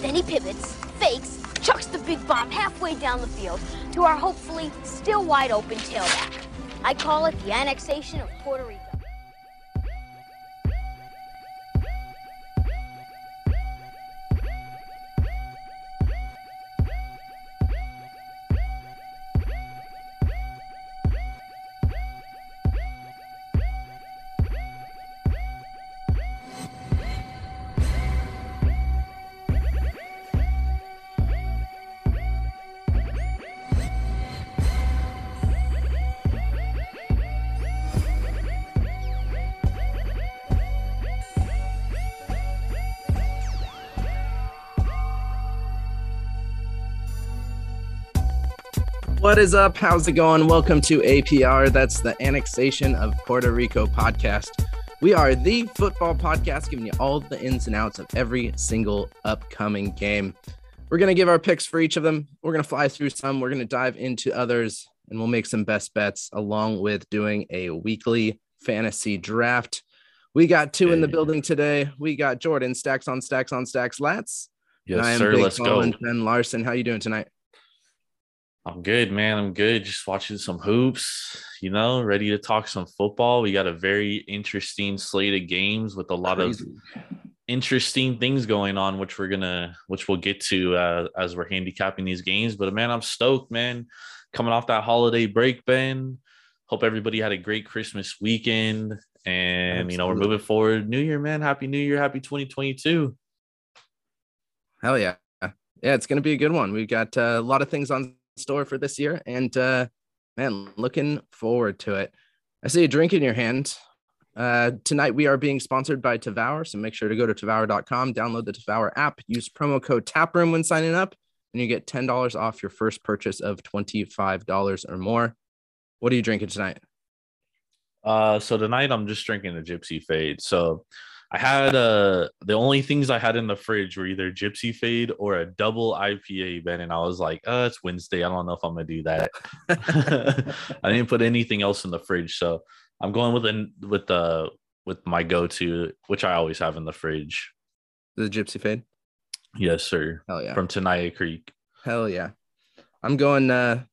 Then he pivots, fakes, chucks the big bomb halfway down the field to our hopefully still wide open tailback. I call it the annexation of Puerto Rico. What is up? How's it going? Welcome to APR. That's the Annexation of Puerto Rico podcast. We are the football podcast giving you all the ins and outs of every single upcoming game. We're going to give our picks for each of them. We're going to fly through some, we're going to dive into others, and we'll make some best bets along with doing a weekly fantasy draft. We got two in the building today. We got Jordan stacks on stacks on stacks lats. Yes, and I am sir. Big Let's Colin go. Ben Larson. How you doing tonight? I'm good, man. I'm good. Just watching some hoops, you know, ready to talk some football. We got a very interesting slate of games with a lot of interesting things going on, which we're gonna, which we'll get to uh, as we're handicapping these games. But man, I'm stoked, man. Coming off that holiday break, Ben. Hope everybody had a great Christmas weekend, and you know we're moving forward. New Year, man. Happy New Year. Happy 2022. Hell yeah. Yeah, it's going to be a good one. We've got uh, a lot of things on store for this year and uh, man, looking forward to it. I see a drink in your hand. Uh, tonight we are being sponsored by Tavour, so make sure to go to Tavour.com, download the Tavour app, use promo code TAPROOM when signing up, and you get $10 off your first purchase of $25 or more. What are you drinking tonight? Uh, so tonight I'm just drinking a Gypsy Fade. So I had uh the only things I had in the fridge were either Gypsy Fade or a double IPA, Ben, and I was like, uh, it's Wednesday. I don't know if I'm gonna do that. I didn't put anything else in the fridge, so I'm going with an with the with my go-to, which I always have in the fridge. The Gypsy Fade? Yes, sir. Hell yeah. From Tenaya Creek. Hell yeah. I'm going uh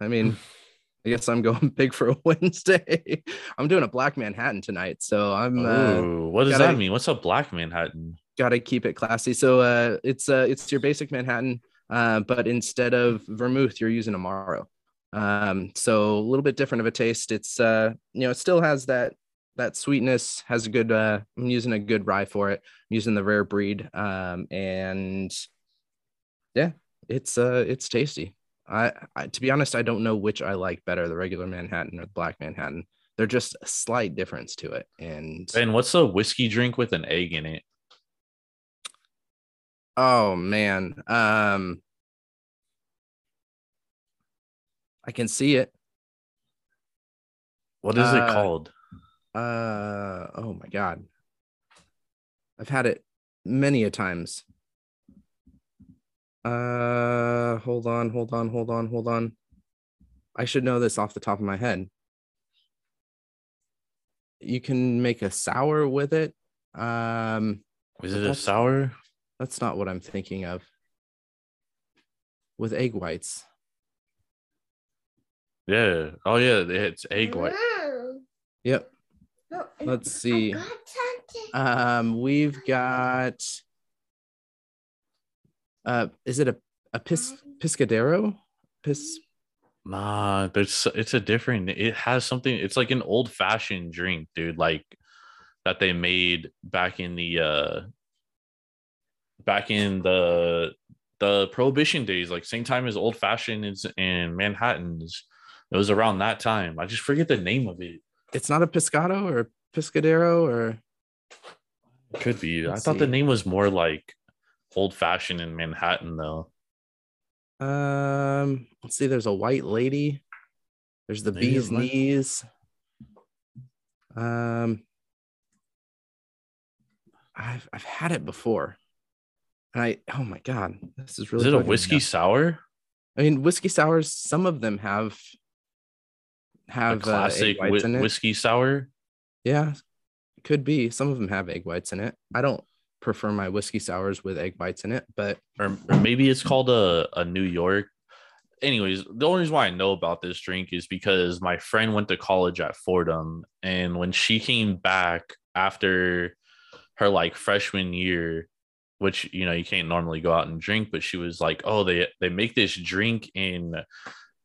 I mean I guess I'm going big for a Wednesday. I'm doing a black Manhattan tonight, so I'm uh Ooh, what does gotta- that mean? What's a black Manhattan? gotta keep it classy. So uh it's uh it's your basic Manhattan, uh, but instead of vermouth, you're using Amaro. Um, so a little bit different of a taste. It's uh you know, it still has that that sweetness, has a good uh I'm using a good rye for it. I'm using the rare breed. Um and yeah, it's uh it's tasty. I, I to be honest, I don't know which I like better, the regular Manhattan or the black Manhattan. They're just a slight difference to it. And and what's a whiskey drink with an egg in it? oh man. Um I can see it. What is Uh, it called? Uh oh my god. I've had it many a times. Uh hold on, hold on, hold on, hold on. I should know this off the top of my head. You can make a sour with it. Um Is it a sour? that's not what I'm thinking of. With egg whites. Yeah. Oh yeah, it's egg white. Yep. Let's see. Um, we've got. Uh, is it a a pis piscadero? Pis. Nah, there's it's a different. It has something. It's like an old fashioned drink, dude. Like that they made back in the uh back in the the prohibition days, like same time as old fashioned is in Manhattan's. It was around that time. I just forget the name of it. It's not a piscato or a piscadero or. Could be. I Let's thought the name was more like old fashioned in Manhattan though. Um, let's see. There's a white lady. There's the Maybe bee's knees. Um, I've I've had it before, and I oh my god, this is really. Is it a whiskey nuts. sour? I mean, whiskey sours. Some of them have have uh, classic egg whites whi- in it. whiskey sour? Yeah, could be. Some of them have egg whites in it. I don't prefer my whiskey sours with egg bites in it, but or, or maybe it's called a, a New York. Anyways, the only reason why I know about this drink is because my friend went to college at Fordham, and when she came back after her like freshman year, which you know you can't normally go out and drink, but she was like, "Oh, they they make this drink in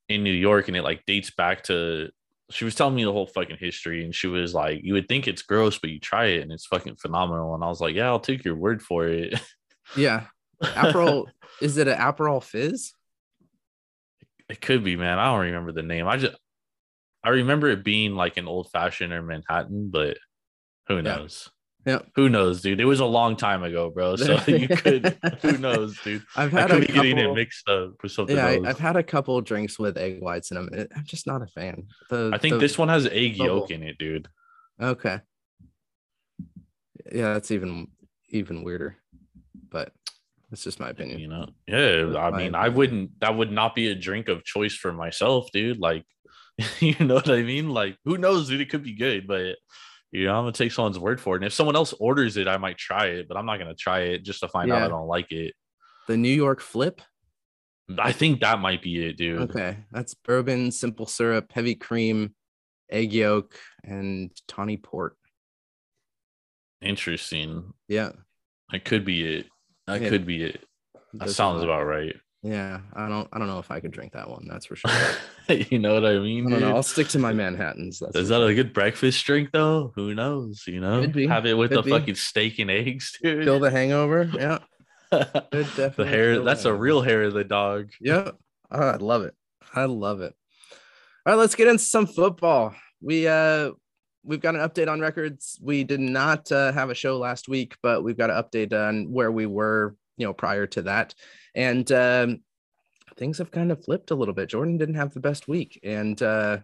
in New York, and it like dates back to." She was telling me the whole fucking history, and she was like, "You would think it's gross, but you try it, and it's fucking phenomenal." And I was like, "Yeah, I'll take your word for it." yeah, Aperol is it an Aperol fizz? It could be, man. I don't remember the name. I just I remember it being like an old fashioned or Manhattan, but who knows? Yeah. Who knows, dude? It was a long time ago, bro. So you could who knows, dude. I've I had could a be couple, getting it mixed up with something yeah, I, else. I've had a couple drinks with egg whites and I'm just not a fan. The, I think the- this one has egg yolk in it, dude. Okay. Yeah, that's even even weirder, but that's just my opinion. You know, yeah. That's I mean, I wouldn't. That would not be a drink of choice for myself, dude. Like, you know what I mean? Like, who knows, dude? It could be good, but you know, I'm gonna take someone's word for it. And if someone else orders it, I might try it, but I'm not gonna try it just to find out I don't like it. The New York Flip. I think that might be it, dude. Okay, that's bourbon, simple syrup, heavy cream, egg yolk, and tawny port. Interesting. Yeah, That could be it. That Yeah. could be it. That sounds about right. Yeah, I don't. I don't know if I could drink that one. That's for sure. you know what I mean? I don't know. I'll stick to my Manhattan's. That's Is that a good breakfast drink though? Who knows? You know, have it with Could the be. fucking steak and eggs, dude. Kill the hangover? Yeah, the hair. That's a real hair of the dog. Yeah, oh, I love it. I love it. All right, let's get into some football. We uh we've got an update on records. We did not uh, have a show last week, but we've got an update on where we were, you know, prior to that. And um things have kind of flipped a little bit. Jordan didn't have the best week and uh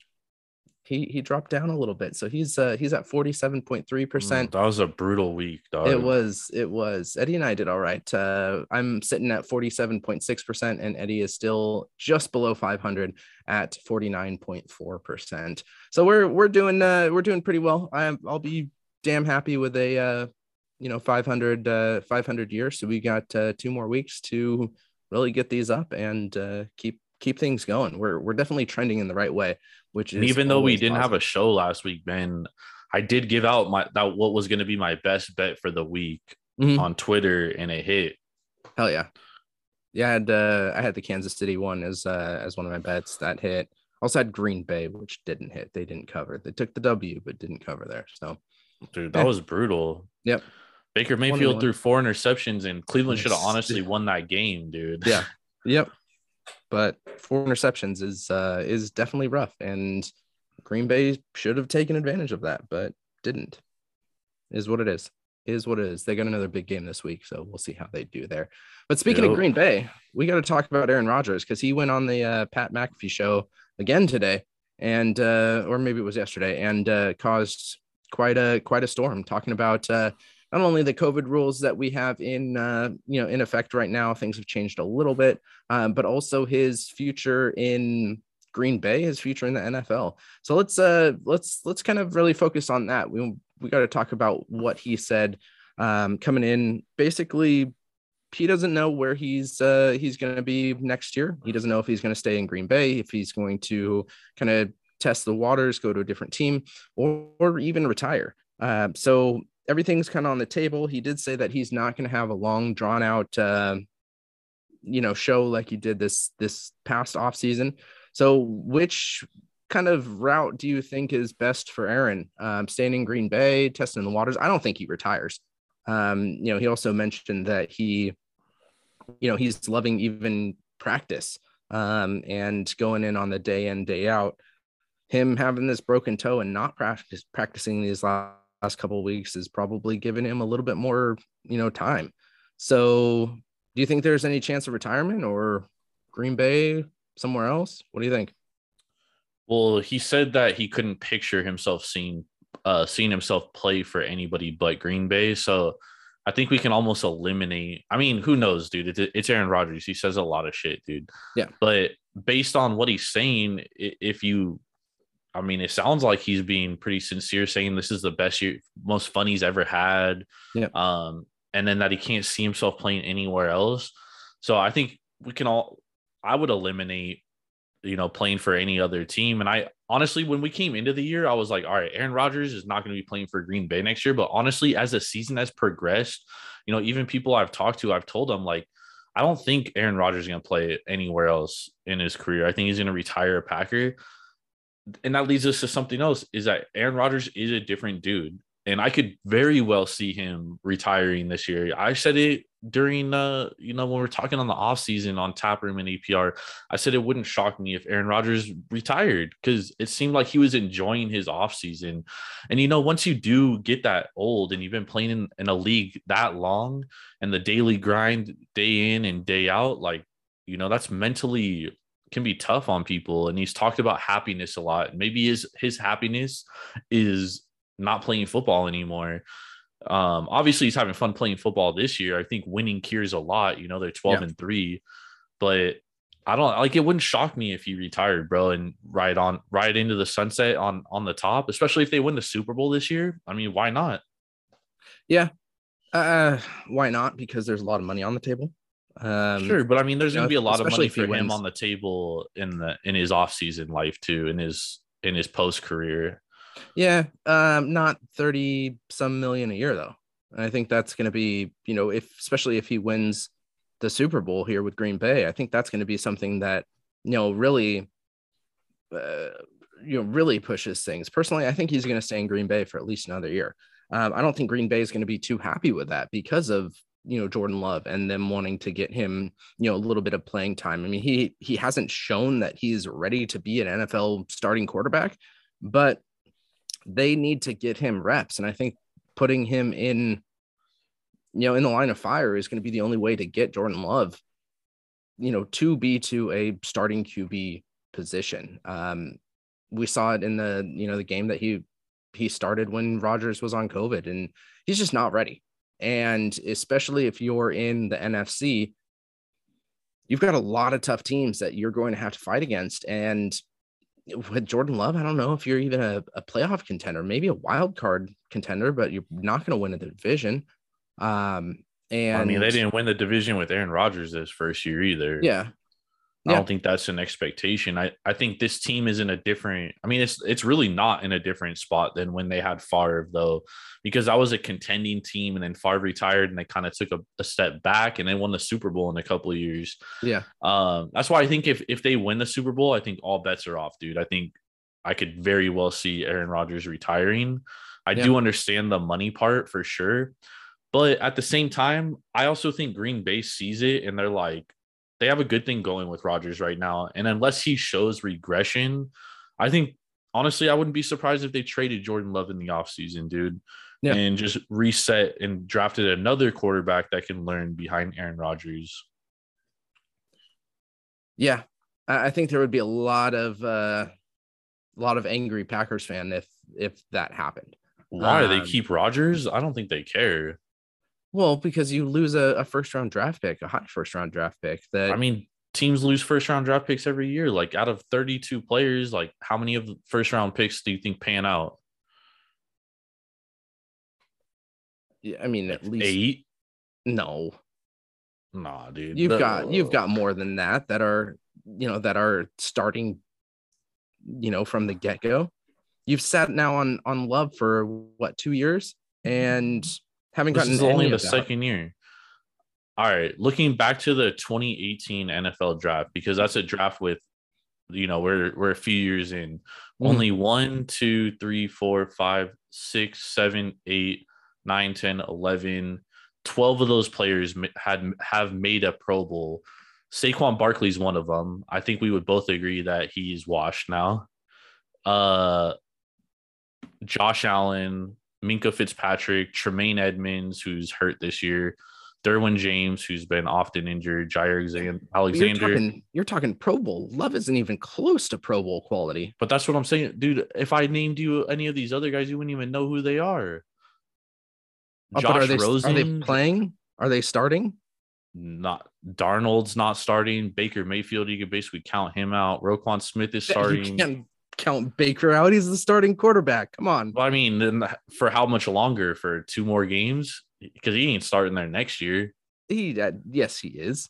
he he dropped down a little bit. So he's uh he's at 47.3%. Mm, that was a brutal week, dog. It was, it was. Eddie and I did all right. Uh, I'm sitting at 47.6%, and Eddie is still just below 500 at 49.4%. So we're we're doing uh, we're doing pretty well. I'm I'll be damn happy with a uh, you know 500 uh, 500 years. So we got uh, two more weeks to really get these up and uh, keep keep things going. We're we're definitely trending in the right way. Which is And even though we didn't have a show last week, man, I did give out my that what was going to be my best bet for the week Mhm. on Twitter, and it hit. Hell yeah. Yeah, I had uh, I had the Kansas City one as uh, as one of my bets that hit. Also had Green Bay, which didn't hit. They didn't cover. They took the W, but didn't cover there. So Dude, that Yeah. was brutal. Yep. Baker Mayfield threw four interceptions, and Cleveland should have honestly won that game, dude. Yeah. yep. But four interceptions is uh, is definitely rough, and Green Bay should have taken advantage of that, but didn't. Is what it is. Is what it is. They got another big game this week, so we'll see how they do there. But speaking of Green Bay, we got to talk about Aaron Rodgers because he went on the uh, Pat McAfee show again today, and uh, or maybe it was yesterday, and uh, caused quite a quite a storm talking about uh, not only the COVID rules that we have in uh, you know in effect right now, things have changed a little bit, um, but also his future in Green Bay, his future in the NFL. So let's uh let's let's kind of really focus on that. We we got to talk about what he said um, coming in. Basically, he doesn't know where he's uh, he's going to be next year. He doesn't know if he's going to stay in Green Bay, if he's going to kind of test the waters, go to a different team, or, or even retire. Uh, so everything's kind of on the table. He did say that he's not going to have a long, drawn out, uh, you know, show like he did this this past off season. So which kind of route do you think is best for Aaron? Um, staying in Green Bay, testing the waters. I don't think he retires. Um, you know, he also mentioned that he, you know, he's loving even practice um, and going in on the day in, day out. Him having this broken toe and not practice practicing these last, last couple of weeks is probably giving him a little bit more, you know, time. So, do you think there's any chance of retirement or Green Bay somewhere else? What do you think? Well, he said that he couldn't picture himself seeing uh seeing himself play for anybody but Green Bay. So I think we can almost eliminate. I mean, who knows, dude? It's, it's Aaron Rodgers. He says a lot of shit, dude. Yeah. But based on what he's saying, if you, I mean, it sounds like he's being pretty sincere, saying this is the best year, most fun he's ever had. Yeah. Um, and then that he can't see himself playing anywhere else. So I think we can all I would eliminate you know playing for any other team and I honestly when we came into the year I was like all right Aaron Rodgers is not going to be playing for Green Bay next year but honestly as the season has progressed you know even people I've talked to I've told them like I don't think Aaron Rodgers is going to play anywhere else in his career. I think he's going to retire a Packer. And that leads us to something else is that Aaron Rodgers is a different dude and I could very well see him retiring this year. I said it during uh, you know, when we are talking on the off season on Taproom and APR. I said it wouldn't shock me if Aaron Rodgers retired because it seemed like he was enjoying his off season. And you know, once you do get that old and you've been playing in, in a league that long and the daily grind day in and day out, like you know, that's mentally can be tough on people. And he's talked about happiness a lot. Maybe his his happiness is not playing football anymore. Um, obviously he's having fun playing football this year. I think winning cures a lot. You know, they're 12 yeah. and 3, but I don't like it wouldn't shock me if he retired, bro, and ride on right into the sunset on on the top, especially if they win the Super Bowl this year. I mean, why not? Yeah. Uh why not? Because there's a lot of money on the table. Um, sure, but I mean, there's going to be a lot of money for him on the table in the in his off season life too, in his in his post career. Yeah, um, not 30 some million a year though. And I think that's going to be, you know, if especially if he wins the Super Bowl here with Green Bay, I think that's going to be something that, you know, really uh, you know, really pushes things. Personally, I think he's going to stay in Green Bay for at least another year. Um, I don't think Green Bay is going to be too happy with that because of you know Jordan Love and them wanting to get him you know a little bit of playing time. I mean he he hasn't shown that he's ready to be an NFL starting quarterback, but they need to get him reps. And I think putting him in, you know, in the line of fire is going to be the only way to get Jordan Love, you know, to be to a starting QB position. Um, we saw it in the, you know, the game that he he started when Rodgers was on COVID and he's just not ready. And especially if you're in the NFC, you've got a lot of tough teams that you're going to have to fight against. And with Jordan Love, I don't know if you're even a, a playoff contender, maybe a wild card contender, but you're not going to win the division. Um, and I mean, they didn't win the division with Aaron Rodgers this first year either. Yeah. I don't think that's an expectation. I, I think this team is in a different. I mean, it's it's really not in a different spot than when they had Favre though, because I was a contending team and then Favre retired and they kind of took a, a, step back and they won the Super Bowl in a couple of years. Yeah. Um, that's why I think if if they win the Super Bowl, I think all bets are off, dude. I think I could very well see Aaron Rodgers retiring. I yeah. do understand the money part for sure. But at the same time, I also think Green Bay sees it and they're like, they have a good thing going with Rodgers right now. And unless he shows regression, I think honestly, I wouldn't be surprised if they traded Jordan Love in the offseason, dude. Yeah. And just reset and drafted another quarterback that can learn behind Aaron Rodgers. Yeah. I think there would be a lot of uh a lot of angry Packers fan if if that happened. Why um, they keep Rodgers? I don't think they care. Well, because you lose a, a first round draft pick, a high first round draft pick. That I mean, teams lose first round draft picks every year. Like out of 32 players, like how many of the first round picks do you think pan out? Yeah, I mean, at least eight. No, nah, dude. You've the, got you've got more than that that are you know that are starting, you know, from the get go. You've sat now on on Love for what two years, mm-hmm. and haven't this gotten is only the second year. All right, looking back to the 2018 NFL draft because that's a draft with, you know, we're we're a few years in. Mm-hmm. Only one, two, three, four, five, six, seven, eight, nine, 10, 11, 12 of those players had have made a Pro Bowl. Saquon Barkley's one of them. I think we would both agree that he's washed now. Uh, Josh Allen, Minkah Fitzpatrick, Tremaine Edmunds, who's hurt this year, Derwin James, who's been often injured, Jaire Alexander. You're talking, you're talking Pro Bowl. Love isn't even close to Pro Bowl quality. But that's what I'm saying, dude. If I named you any of these other guys, you wouldn't even know who they are. Oh, Josh are they, Rosen. Are they playing? Are they starting? Not Darnold's not starting. Baker Mayfield, you could basically count him out. Roquan Smith is starting. Count Baker out. He's the starting quarterback. Come on. Well, I mean, for how much longer? For two more games? because he ain't starting there next year. He uh, yes, he is.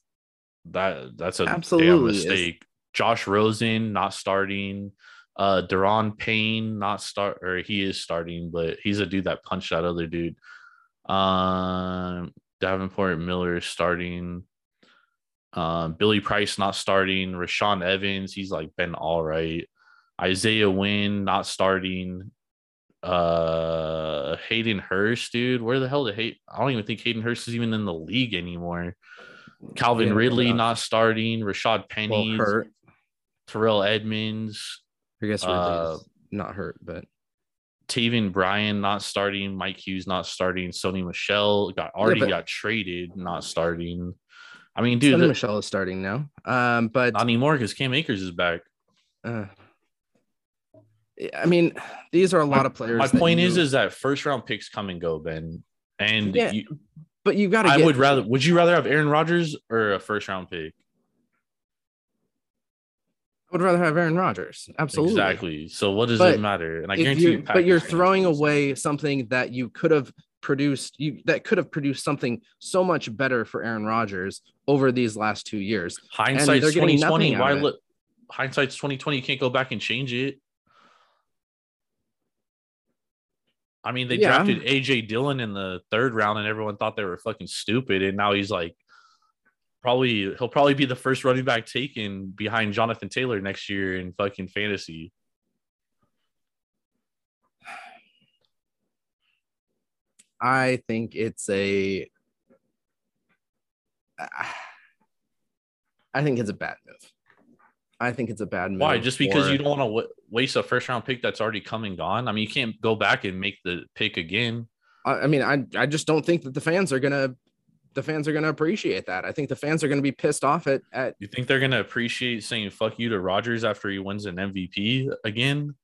That that's a Absolutely damn is. mistake. Josh Rosen not starting. Uh Da'Ron Payne not start or he is starting, but he's a dude that punched that other dude. Um Davenport Miller starting. Um, Billy Price not starting. Rashaan Evans, he's like been all right. Isaiah Wynn not starting. Uh, Hayden Hurst, dude, where the hell did Hay- I don't even think Hayden Hurst is even in the league anymore. Calvin Yeah, Ridley not- not starting. Rashad Well, Penny, hurt. Terrell Edmunds, I guess Ridley Uh, not hurt, but Taven Bryan not starting. Mike Hughes not starting. Sony Michel got already but- got traded, not starting. I mean, dude, Sonny that- Michel is starting now. Um, but not anymore because Cam Akers is back. uh, I mean, these are a lot of players. My point is, is that first round picks come and go, Ben. And Yeah, you, but you got to. I would rather. Would you rather have Aaron Rodgers or a first round pick? I would rather have Aaron Rodgers. Absolutely. Exactly. So what does But it matter? And I guarantee you- you, but you're throwing away something that you could have produced. You that could have produced something so much better for Aaron Rodgers over these last two years. hindsight's twenty twenty. Why look? Hindsight's twenty twenty. You can't go back and change it. I mean, they Yeah. drafted AJ Dillon in the third round, and everyone thought they were fucking stupid. And now he's like, probably he'll probably be the first running back taken behind Jonathan Taylor next year in fucking fantasy. I think it's a. I think it's a bad move. I think it's a bad move. Why? Just because you don't want to w- waste a first round pick that's already come and gone? I mean, you can't go back and make the pick again. I, I mean, I I just don't think that the fans are gonna. The fans are gonna appreciate that. I think the fans are gonna be pissed off at at. You think they're gonna appreciate saying "fuck you" to Rodgers after he wins an MVP again?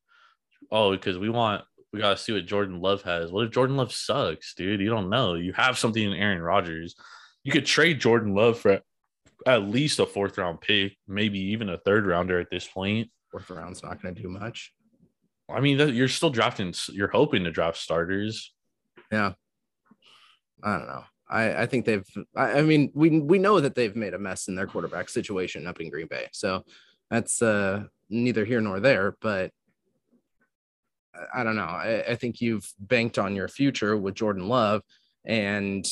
Oh, because we want we gotta see what Jordan Love has. What if Jordan Love sucks, dude? You don't know. You have something in Aaron Rodgers. You could trade Jordan Love for at least a fourth round pick, maybe even a third rounder at this point. Fourth round's not gonna do much. I mean, you're still drafting. You're hoping to draft starters. Yeah. I don't know. I, I think they've. I, I mean, we we know that they've made a mess in their quarterback situation up in Green Bay. So that's uh, neither here nor there. But I, I don't know. I, I think you've banked on your future with Jordan Love and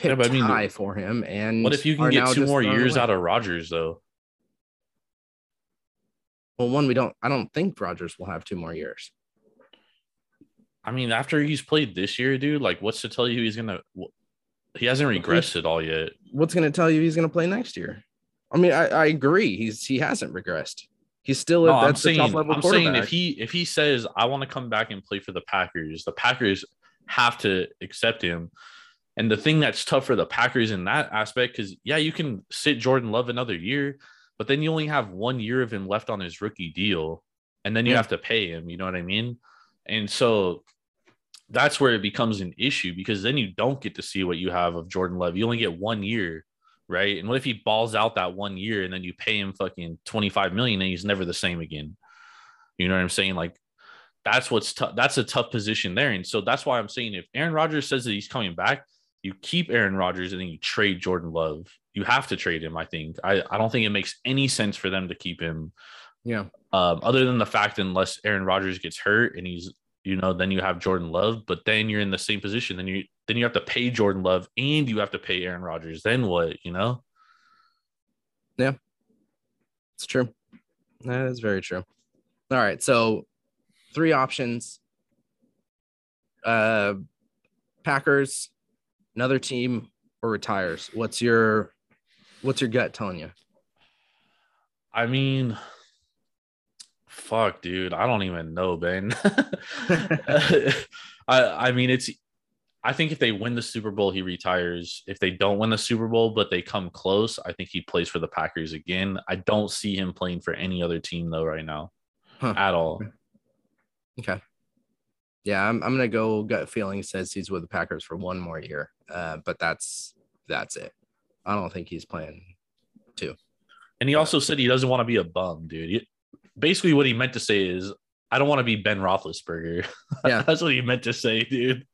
picked Yeah, but I mean, high for him. And What if you can get two more years away? out of Rodgers though? Well, one, we don't. I don't think Rodgers will have two more years. I mean, after he's played this year, dude, like, what's to tell you he's gonna? He hasn't regressed at all yet. What's going to tell you he's going to play next year? I mean, I, I agree. He's he hasn't regressed. He's still No, at I'm that's saying, top level I'm saying if he if he says I want to come back and play for the Packers, the Packers have to accept him. And the thing that's tough for the Packers in that aspect, because yeah, you can sit Jordan Love another year, but then you only have one year of him left on his rookie deal, and then you Yeah. have to pay him. You know what I mean? And so that's where it becomes an issue because then you don't get to see what you have of Jordan Love. You only get one year, right? And what if he balls out that one year and then you pay him fucking 25 million and he's never the same again? You know what I'm saying? Like that's what's tough. That's a tough position there. And so that's why I'm saying if Aaron Rodgers says that he's coming back, you keep Aaron Rodgers and then you trade Jordan Love. You have to trade him, I think. I, I don't think it makes any sense for them to keep him. yeah, Um, other than the fact unless Aaron Rodgers gets hurt and he's you know, then you have Jordan Love, but then you're in the same position. Then you then you have to pay Jordan Love and you have to pay Aaron Rodgers. Then what, you know? Yeah. It's true. That is very true. All right, so three options. Uh, Packers, another team, or retires. What's your what's your gut telling you? I mean, fuck, dude. I don't even know, Ben. I I mean, it's. I think if they win the Super Bowl, he retires. If they don't win the Super Bowl, but they come close, I think he plays for the Packers again. I don't see him playing for any other team though right now, Huh. at all. Okay. Yeah, I'm, I'm gonna go gut feeling says he's with the Packers for one more year. Uh, but that's that's it. I don't think he's playing. Too. And he also said he doesn't want to be a bum, dude. He- basically, what he meant to say is, I don't want to be Ben Roethlisberger. Yeah. that's what he meant to say, dude.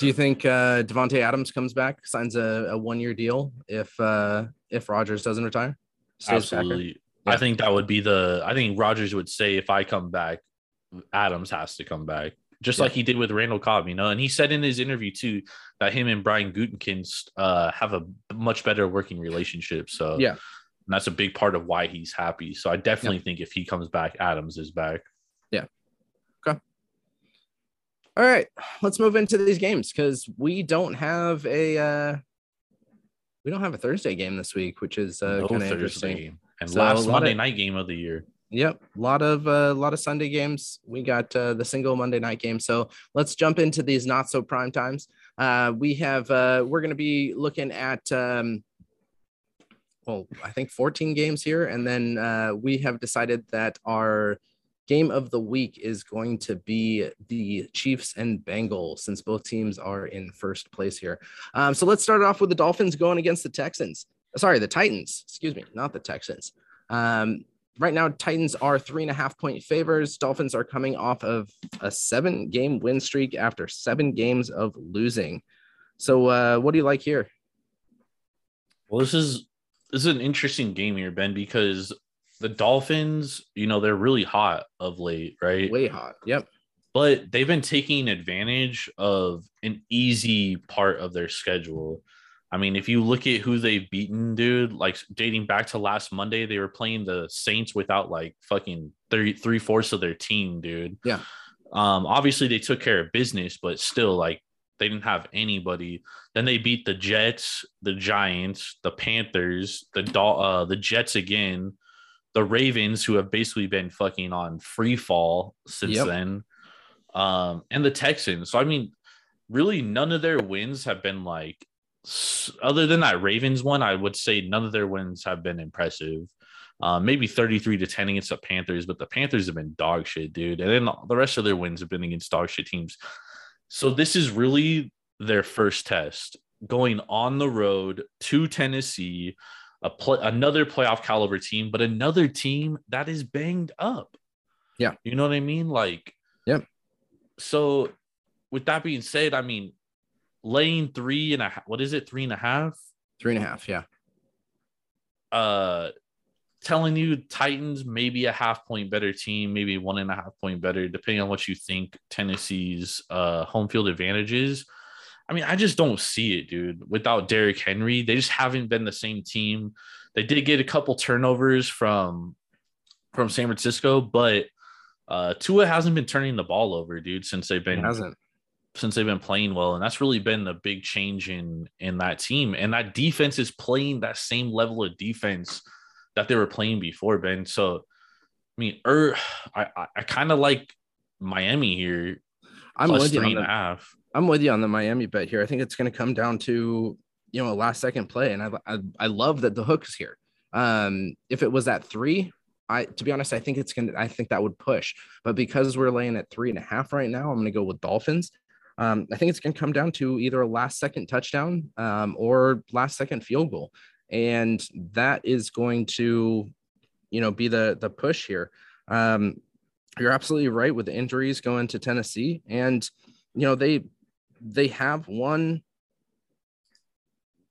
Do you think uh, Davante Adams comes back, signs a, a one year deal if uh, if Rodgers doesn't retire? Absolutely. Yeah. I think that would be the. I think Rodgers would say if I come back, Adams has to come back, just yeah. like he did with Randall Cobb, you know. And he said in his interview too that him and Brian Gutekunst uh, have a much better working relationship. So yeah, and that's a big part of why he's happy. So I definitely yeah. think if he comes back, Adams is back. Yeah. Okay. All right, let's move into these games because we don't have a uh, we don't have a Thursday game this week, which is uh, no kind of interesting. Game. And so last Monday of, night game of the year. Yep, a lot of a uh, lot of Sunday games. We got uh, the single Monday night game. So let's jump into these not so prime times. Uh, we have uh, we're going to be looking at um, well, I think 14 games here, and then uh, we have decided that our game of the week is going to be the Chiefs and Bengals, since both teams are in first place here. Um, so let's start off with the Dolphins going against the Texans. Sorry, the Titans. Excuse me, not the Texans. Um, right now, Titans are three and a half point favors. Dolphins are coming off of a seven game win streak after seven games of losing. So, uh, what do you like here? Well, this is this is an interesting game here, Ben, because the Dolphins, you know, they're really hot of late, right? Way hot. Yep. But they've been taking advantage of an easy part of their schedule. I mean, if you look at who they've beaten, dude, like dating back to last Monday, they were playing the Saints without like fucking three three fourths of their team, dude. Yeah. Um, obviously they took care of business, but still, like they didn't have anybody. Then they beat the Jets, the Giants, the Panthers, the uh, the Jets again, the Ravens, who have basically been fucking on free fall since yep. then, um, and the Texans. So I mean, really, none of their wins have been like other than that Ravens one, I would say none of their wins have been impressive. Uh, maybe 33 to 10 against the Panthers, but the Panthers have been dog shit, dude. And then the rest of their wins have been against dog shit teams. So this is really their first test going on the road to Tennessee, a play, another playoff caliber team, but another team that is banged up. Yeah. You know what I mean? Like, yeah. So with that being said, I mean, laying three and a half. What is it? Three and a half. Three and a half. Yeah. Uh, telling you Titans maybe a half point better team, maybe one and a half point better, depending on what you think Tennessee's uh home field advantage is. I mean, I just don't see it, dude. Without Derrick Henry, they just haven't been the same team. They did get a couple turnovers from from San Francisco, but uh Tua hasn't been turning the ball over, dude, since they've been hasn't since they've been playing well and that's really been the big change in in that team and that defense is playing that same level of defense that they were playing before ben so i mean er, i i, I kind of like miami here i'm with you on the, half. i'm with you on the miami bet here i think it's going to come down to you know a last second play and I, I i love that the hook is here um if it was at three I to be honest, I think it's gonna I think that would push. But because we're laying at three and a half right now, I'm gonna go with Dolphins. Um, I think it's going to come down to either a last second touchdown um, or last second field goal, and that is going to, you know, be the the push here. Um, you're absolutely right with the injuries going to Tennessee, and you know they they have won,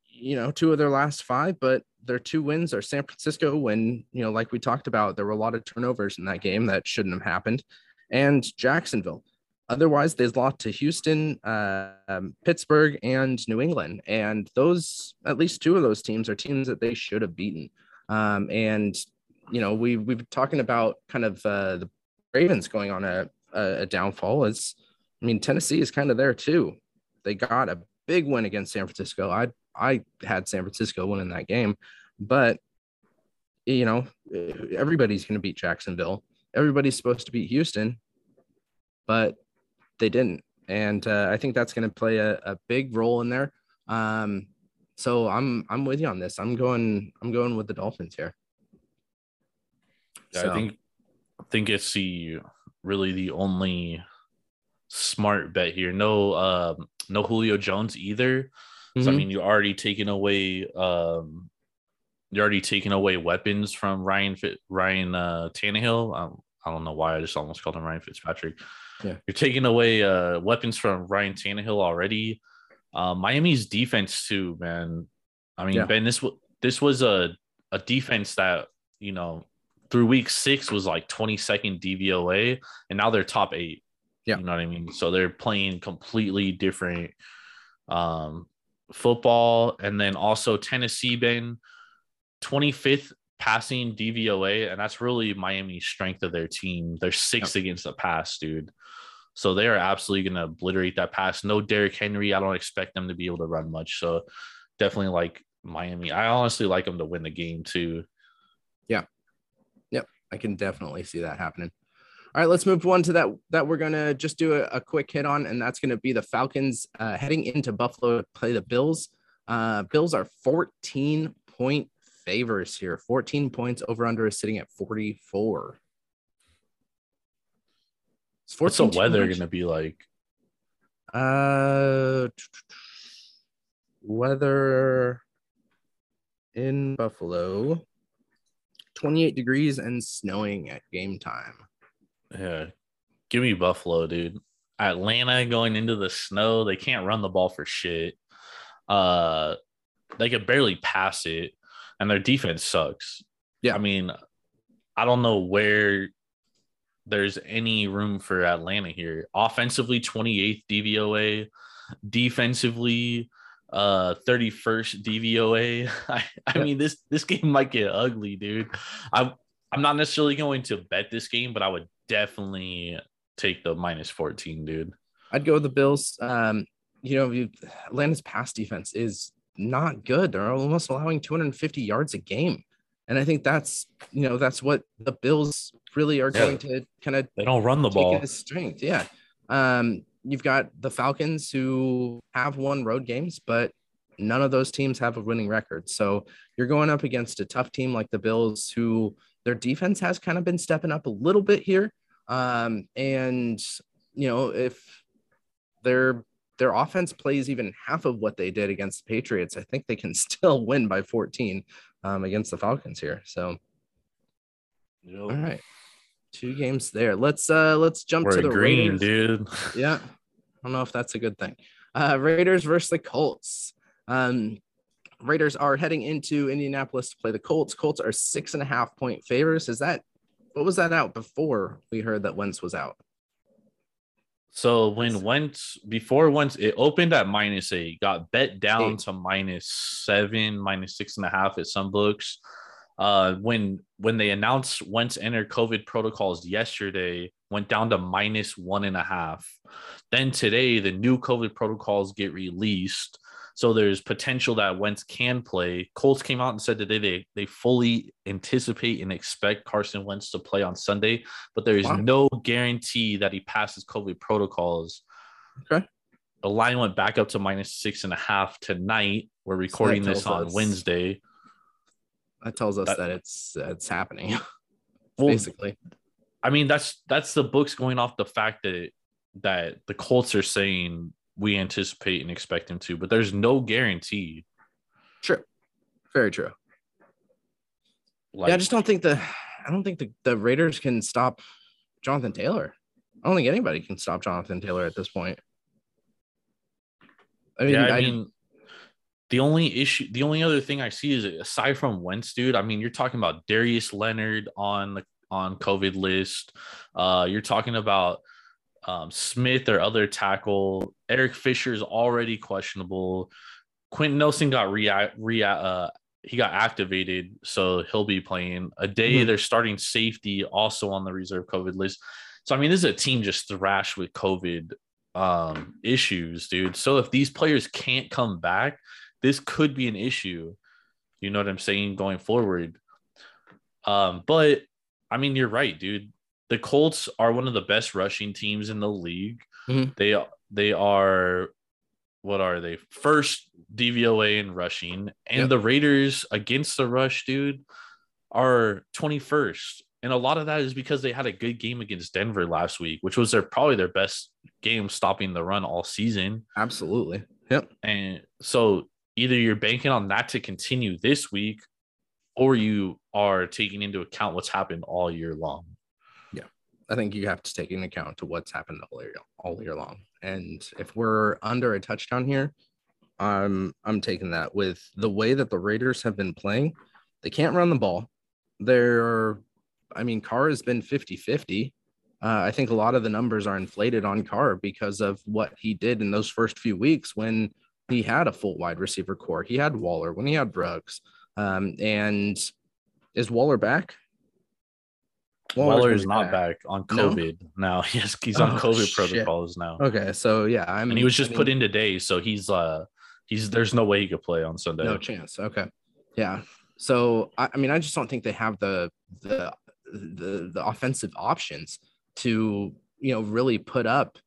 you know, two of their last five, but their two wins are San Francisco. When you know, like we talked about, there were a lot of turnovers in that game that shouldn't have happened, and Jacksonville. Otherwise, they've lost to Houston, uh, um, Pittsburgh, and New England. And those, at least two of those teams, are teams that they should have beaten. Um, and, you know, we, we've been talking about kind of uh, the Ravens going on a, a, downfall. Is I mean, Tennessee is kind of there too. They got a big win against San Francisco. I I had San Francisco winning that game, but you know, everybody's going to beat Jacksonville. Everybody's supposed to beat Houston, but they didn't. And uh, I think that's going to play a, a big role in there. Um, so I'm I'm with you on this. I'm going I'm going with the Dolphins here. Yeah, so. I think I think it's the really the only smart bet here. No um no Julio Jones either. Mm-hmm. So I mm-hmm. mean you're already taking away um you're already taking away weapons from Ryan Fit, Ryan uh Tannehill. Um, I don't know why I just almost called him Ryan Fitzpatrick. Yeah. You're taking away uh, weapons from Ryan Tannehill already. Uh, Miami's defense too, man. I mean, Yeah. Ben, this was this was a a defense that you know through week six was like 22nd DVOA, and now they're top eight. Yeah. you know what I mean. So they're playing completely different um, football, and then also Tennessee been 25th passing DVOA, and that's really Miami's strength of their team. They're sixth against the pass, dude. So they are absolutely going to obliterate that pass. No Derrick Henry. I don't expect them to be able to run much. So definitely like Miami. I honestly like them to win the game too. Yeah. Yep. I can definitely see that happening. All right, let's move on to that that we're gonna just do a, a quick hit on, and that's gonna be the Falcons uh, heading into Buffalo to play the Bills. Uh, Bills are 14 point favors here. 14 points over under is sitting at 44. Is What's the weather going to be like? Uh, weather in Buffalo 28 degrees and snowing at game time. Yeah. Give me Buffalo, dude. Atlanta going into the snow. They can't run the ball for shit. Uh they could barely pass it, and their defense sucks. Yeah. I mean, I don't know where there's any room for Atlanta here. Offensively, 28th DVOA, defensively, uh 31st DVOA. I, I mean this this game might get ugly, dude. I I'm not necessarily going to bet this game, but I would definitely take the minus 14, dude. I'd go with the Bills. Um, you know, Atlanta's pass defense is not good. They're almost allowing 250 yards a game. And I think that's, you know, that's what the Bills really are Yeah. going to kind of They don't run the ball. as strength. Yeah. Um, you've got the Falcons who have won road games, but none of those teams have a winning record. So you're going up against a tough team like the Bills, who their defense has kind of been stepping up a little bit here. Um, and you know, if their their offense plays even half of what they did against the Patriots, I think they can still win by 14 um, against the Falcons here. So all right. Two games there. Let's uh let's jump We're to the green, Raiders. dude. Yeah. I don't know if that's a good thing. Uh Raiders versus the Colts. Um Raiders are heading into Indianapolis to play the Colts. Colts are six and a half point favors. Is that what was that out before we heard that Wentz was out? So when once before once it opened at minus eight, got bet down Eight. to minus seven, minus six and a half at some books. Uh, when when they announced Wentz entered COVID protocols yesterday, went down to minus one and a half. Then today, the new COVID protocols get released. So there's potential that Wentz can play. Colts came out and said today they they fully anticipate and expect Carson Wentz to play on Sunday, but there is Wow. no guarantee that he passes COVID protocols. Okay. The line went back up to minus six and a half tonight. We're recording this on us- Wednesday. That tells us That- that, it's it's happening. Well, basically. I mean, that's that's the books going off the fact that that the Colts are saying we anticipate and expect him to, but there's no guarantee. True. Very true. Like, yeah, I just don't think the I don't think the, the Raiders can stop Jonathan Taylor. I don't think anybody can stop Jonathan Taylor at this point. I mean, yeah, I, I, mean, the only issue, the only other thing I see is aside from Wentz, dude. I mean, you're talking about Darius Leonard on the on COVID list. Uh, you're talking about um, Smith or other tackle. Eric Fisher is already questionable. Quenton Nelson got rea- rea- uh, he got activated, so he'll be playing. A day, Mhm. they're starting safety also on the reserve COVID list. So I mean, this is a team just thrashed with COVID um issues, dude. So if these players can't come back, this could be an issue. You know what I'm saying going forward. Um, but I mean, you're right, dude. The Colts are one of the best rushing teams in the league. Mhm. They they are what are they? First DVOA in rushing, and Yep. the Raiders against the rush, dude, are 21st. And a lot of that is because they had a good game against Denver last week, which was their probably their best game stopping the run all season. absolutely. Yep. And so either you're banking on that to continue this week, or you are taking into account what's happened all year long. I think you have to take into account to what's happened all year, all year long. And if we're under a touchdown here, I'm I'm taking that with the way that the Raiders have been playing. They can't run the ball. They're, I mean, Carr has been 50 50. Uh, I think a lot of the numbers are inflated on Carr because of what he did in those first few weeks when he had a full wide receiver core. He had Waller, when he had Brooks. Um, and is Waller back? Waller is not back. back on COVID no? now. Yes, he's on oh, COVID shit. protocols now. Okay, so yeah, I'm. And he was just I mean, put in today, so he's uh he's there's no way he could play on Sunday. No chance. Okay, yeah. So I, I mean, I just don't think they have the the the the offensive options to you know really put up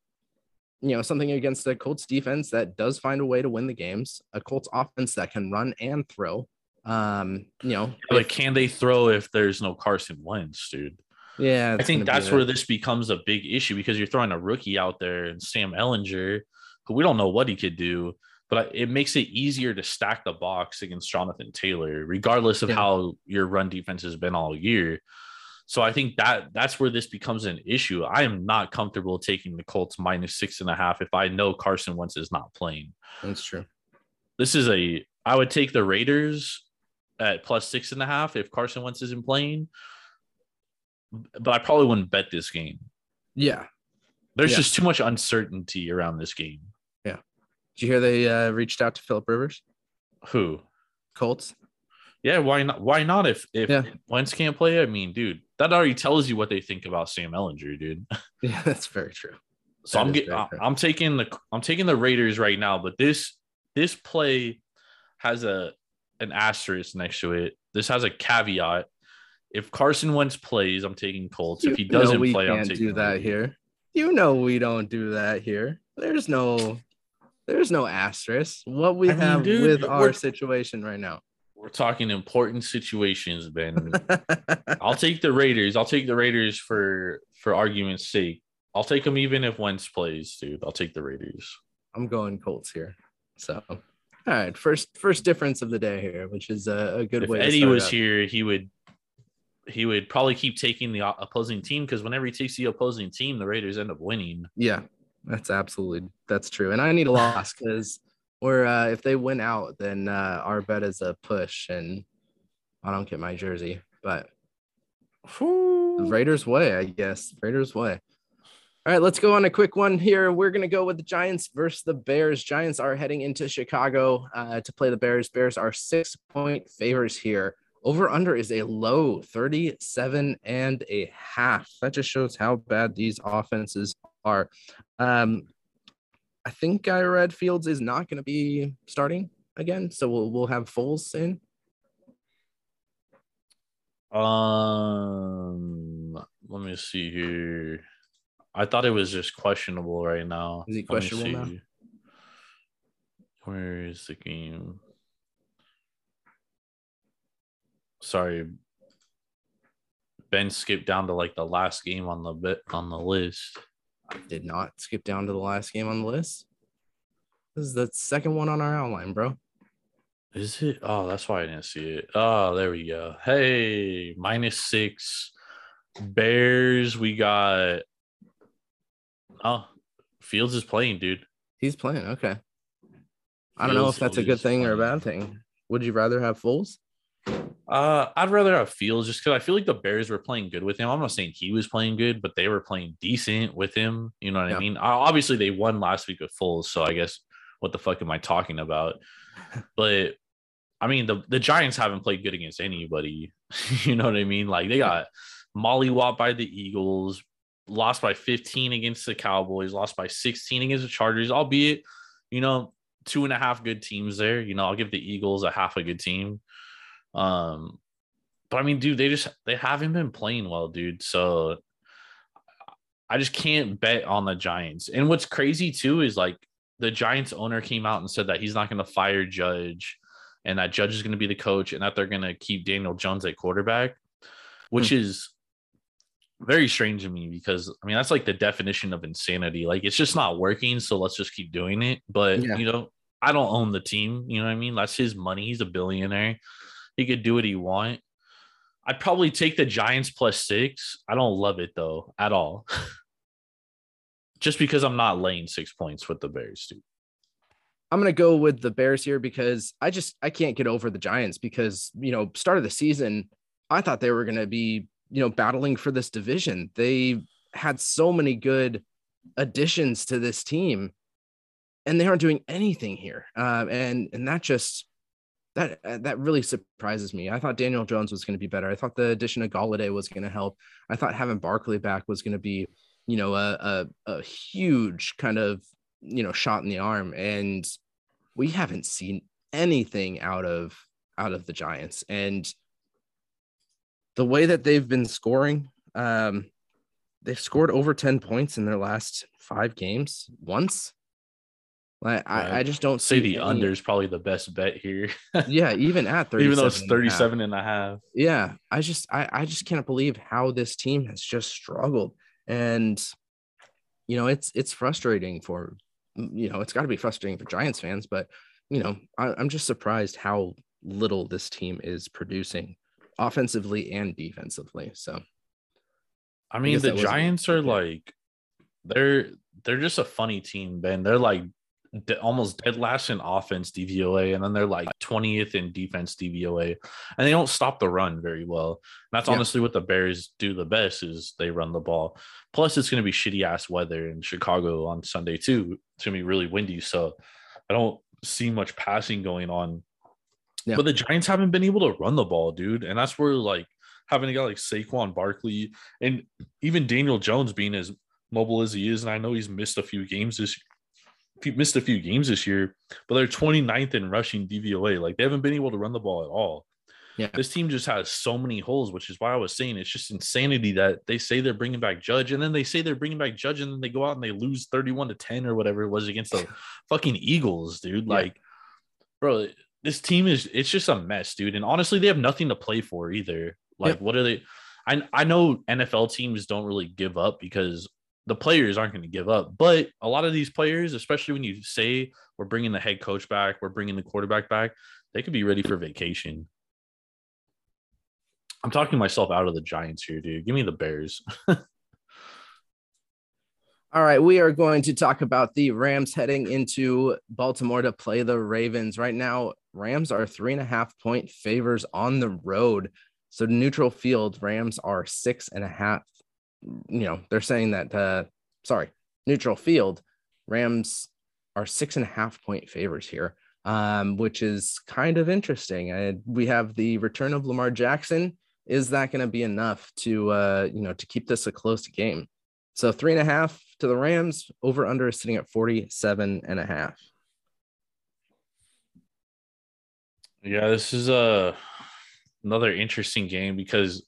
you know something against the Colts defense that does find a way to win the games, a Colts offense that can run and throw. Um, you know, like can they throw if there's no Carson Wentz, dude? Yeah, I think that's where this becomes a big issue because you're throwing a rookie out there and Sam Ehlinger, who we don't know what he could do, but it makes it easier to stack the box against Jonathan Taylor, regardless of yeah. how your run defense has been all year. So I think that that's where this becomes an issue. I am not comfortable taking the Colts minus six and a half if I know Carson Wentz is not playing. That's true. This is a I would take the Raiders at plus six and a half if Carson Wentz isn't playing, but I probably wouldn't bet this game. Yeah. There's yeah. just too much uncertainty around this game. Yeah. Did you hear they uh, reached out to Philip Rivers? Who? Colts. Yeah, why not? Why not? If if yeah. Wentz can't play, I mean, dude, that already tells you what they think about Sam Ehlinger, dude. Yeah, that's very true. So that I'm getting, I'm taking the I'm taking the Raiders right now, but this this play has a an asterisk next to it. This has a caveat. If Carson Wentz plays, I'm taking Colts. If he doesn't we play, can't I'm taking do that here. You know we don't do that here. There's no there's no asterisk. What we I have mean, dude, with our situation right now. We're talking important situations, Ben. I'll take the Raiders. I'll take the Raiders for for argument's sake. I'll take them even if Wentz plays, dude. I'll take the Raiders. I'm going Colts here. So, all right, first first difference of the day here, which is a, a good if way. Eddie was out. here, he would he would probably keep taking the opposing team because whenever he takes the opposing team, the Raiders end up winning. Yeah, that's absolutely that's true. And I need a loss because or uh, if they win out, then uh, our bet is a push, and I don't get my jersey. But the Raiders way, I guess. Raiders way. All right, let's go on a quick one here. We're going to go with the Giants versus the Bears. Giants are heading into Chicago uh, to play the Bears. Bears are six point favors here. Over under is a low 37 and a half. That just shows how bad these offenses are. Um, I think I read Fields is not going to be starting again, so we'll we'll have Foles in. Um, let me see here. I thought it was just questionable right now. Is he questionable now? Where is the game? Sorry, Ben skipped down to like the last game on the bit on the list. I did not skip down to the last game on the list. This is the second one on our outline, bro. Is it? Oh, that's why I didn't see it. Oh, there we go. Hey, minus six. Bears, we got. Oh, Fields is playing, dude. He's playing. Okay. I don't know if that's a good thing playing. or a bad thing. Would you rather have Foles? Uh, I'd rather have Fields just because I feel like the Bears were playing good with him. I'm not saying he was playing good, but they were playing decent with him. You know what yeah. I mean? Obviously, they won last week with Foles, so I guess what the fuck am I talking about? but I mean, the the Giants haven't played good against anybody. you know what I mean? Like they got mollywop by the Eagles, lost by 15 against the Cowboys, lost by 16 against the Chargers, albeit, you know, two and a half good teams there. You know, I'll give the Eagles a half a good team. Um, but I mean, dude, they just they haven't been playing well, dude. So I just can't bet on the Giants. And what's crazy too is like the Giants owner came out and said that he's not going to fire Judge and that Judge is going to be the coach and that they're going to keep Daniel Jones at quarterback, which hmm. is very strange to me because I mean that's like the definition of insanity. Like it's just not working, so let's just keep doing it. But yeah. you know, I don't own the team. You know what I mean? That's his money. He's a billionaire. He could do what he want. I'd probably take the Giants plus six. I don't love it though at all. Just because I'm not laying six points with the Bears, dude. I'm gonna go with the Bears here because I just I can't get over the Giants because you know start of the season I thought they were gonna be you know battling for this division. They had so many good additions to this team, and they aren't doing anything here. Uh, and and that just that uh, that really surprises me. I thought Daniel Jones was going to be better. I thought the addition of Golladay was going to help. I thought having Barkley back was going to be, you know, a, a a huge kind of you know shot in the arm. And we haven't seen anything out of out of the Giants. And the way that they've been scoring, um, they've scored over 10 points in their last five games once. Like I, I just don't say the any... under is probably the best bet here. yeah, even at 37 even though it's 37 and a half. Yeah, I just I, I just can't believe how this team has just struggled. And you know, it's it's frustrating for you know, it's got to be frustrating for Giants fans, but you know, I, I'm just surprised how little this team is producing offensively and defensively. So I mean, I the Giants are like they're they're just a funny team, Ben. They're like de- almost dead last in offense DVOA, and then they're like 20th in defense DVOA, and they don't stop the run very well. And that's yeah. honestly what the Bears do the best is they run the ball. Plus, it's going to be shitty ass weather in Chicago on Sunday too. It's going to be really windy, so I don't see much passing going on. Yeah. But the Giants haven't been able to run the ball, dude, and that's where like having a guy like Saquon Barkley and even Daniel Jones being as mobile as he is, and I know he's missed a few games this missed a few games this year, but they're 29th in rushing DVOA. Like they haven't been able to run the ball at all. Yeah. This team just has so many holes, which is why I was saying it's just insanity that they say they're bringing back Judge and then they say they're bringing back Judge and then they go out and they lose 31 to 10 or whatever it was against the fucking Eagles, dude. Yeah. Like, bro, this team is it's just a mess, dude. And honestly, they have nothing to play for either. Like, what are they? I I know NFL teams don't really give up because the players aren't going to give up. But a lot of these players, especially when you say we're bringing the head coach back, we're bringing the quarterback back, they could be ready for vacation. I'm talking myself out of the Giants here, dude. Give me the Bears. All right, we are going to talk about the Rams heading into Baltimore to play the Ravens. Right now, Rams are three and a half point favors on the road. So neutral field, Rams are six and a half you know, they're saying that, uh, sorry, neutral field, Rams are six and a half point favors here, um, which is kind of interesting. I, we have the return of Lamar Jackson. Is that going to be enough to, uh, you know, to keep this a close game? So three and a half to the Rams, over under is sitting at 47 and a half. Yeah, this is a uh, another interesting game because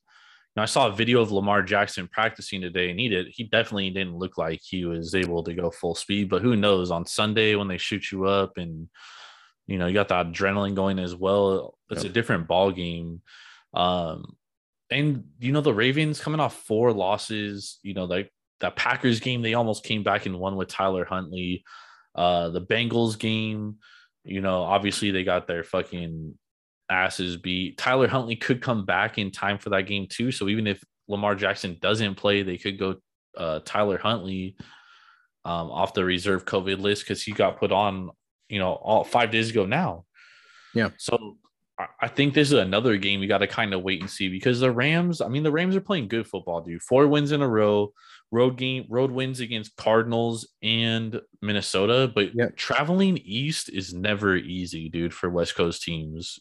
I saw a video of Lamar Jackson practicing today, and he did. He definitely didn't look like he was able to go full speed. But who knows? On Sunday when they shoot you up, and you know you got the adrenaline going as well. It's yep. a different ball game. Um, and you know the Ravens coming off four losses. You know like that Packers game, they almost came back and won with Tyler Huntley. Uh, the Bengals game, you know, obviously they got their fucking asses beat. Tyler Huntley could come back in time for that game too. So even if Lamar Jackson doesn't play, they could go uh, Tyler Huntley um, off the reserve COVID list because he got put on, you know, all five days ago now. Yeah. So I think this is another game you got to kind of wait and see because the Rams, I mean, the Rams are playing good football, dude. Four wins in a row, road game, road wins against Cardinals and Minnesota. But yeah. traveling east is never easy, dude, for West Coast teams.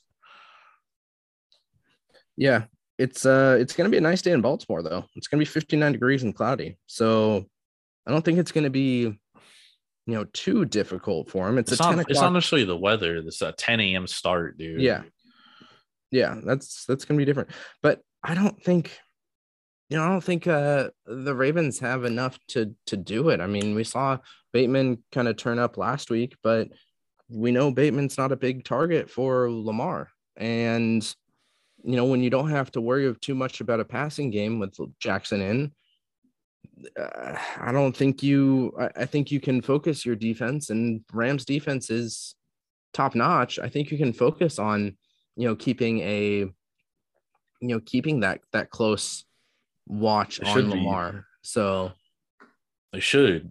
Yeah, it's uh it's gonna be a nice day in Baltimore though. It's gonna be 59 degrees and cloudy. So I don't think it's gonna be you know too difficult for him. It's, it's a not, 10 o'clock. It's not necessarily the weather. It's a 10 a.m. start, dude. Yeah. Yeah, that's that's gonna be different. But I don't think you know, I don't think uh the Ravens have enough to to do it. I mean, we saw Bateman kind of turn up last week, but we know Bateman's not a big target for Lamar. And you know, when you don't have to worry too much about a passing game with Jackson in, uh, I don't think you. I, I, think you can focus your defense, and Rams defense is top notch. I think you can focus on, you know, keeping a you know, keeping that that close watch on should be. Lamar. So They should.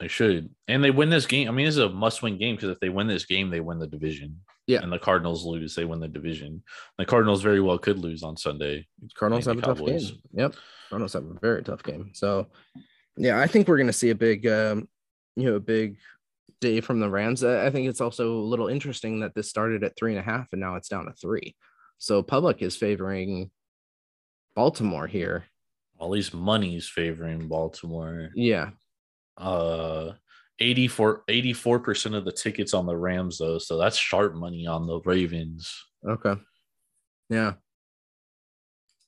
They should. And they win this game. I mean, this is a must win game because if they win this game, they win the division. Yeah. And the Cardinals lose, they win the division. The Cardinals very well could lose on Sunday. Cardinals have a tough game. Yep. Cardinals have a very tough game. So yeah, I think we're gonna see a big um, you know, a big day from the Rams. I I think it's also a little interesting that this started at three and a half and now it's down to three. So public is favoring Baltimore here. All these money's favoring Baltimore. Yeah. Uh 84 84% of the tickets on the Rams though. So that's sharp money on the Ravens. Okay. Yeah.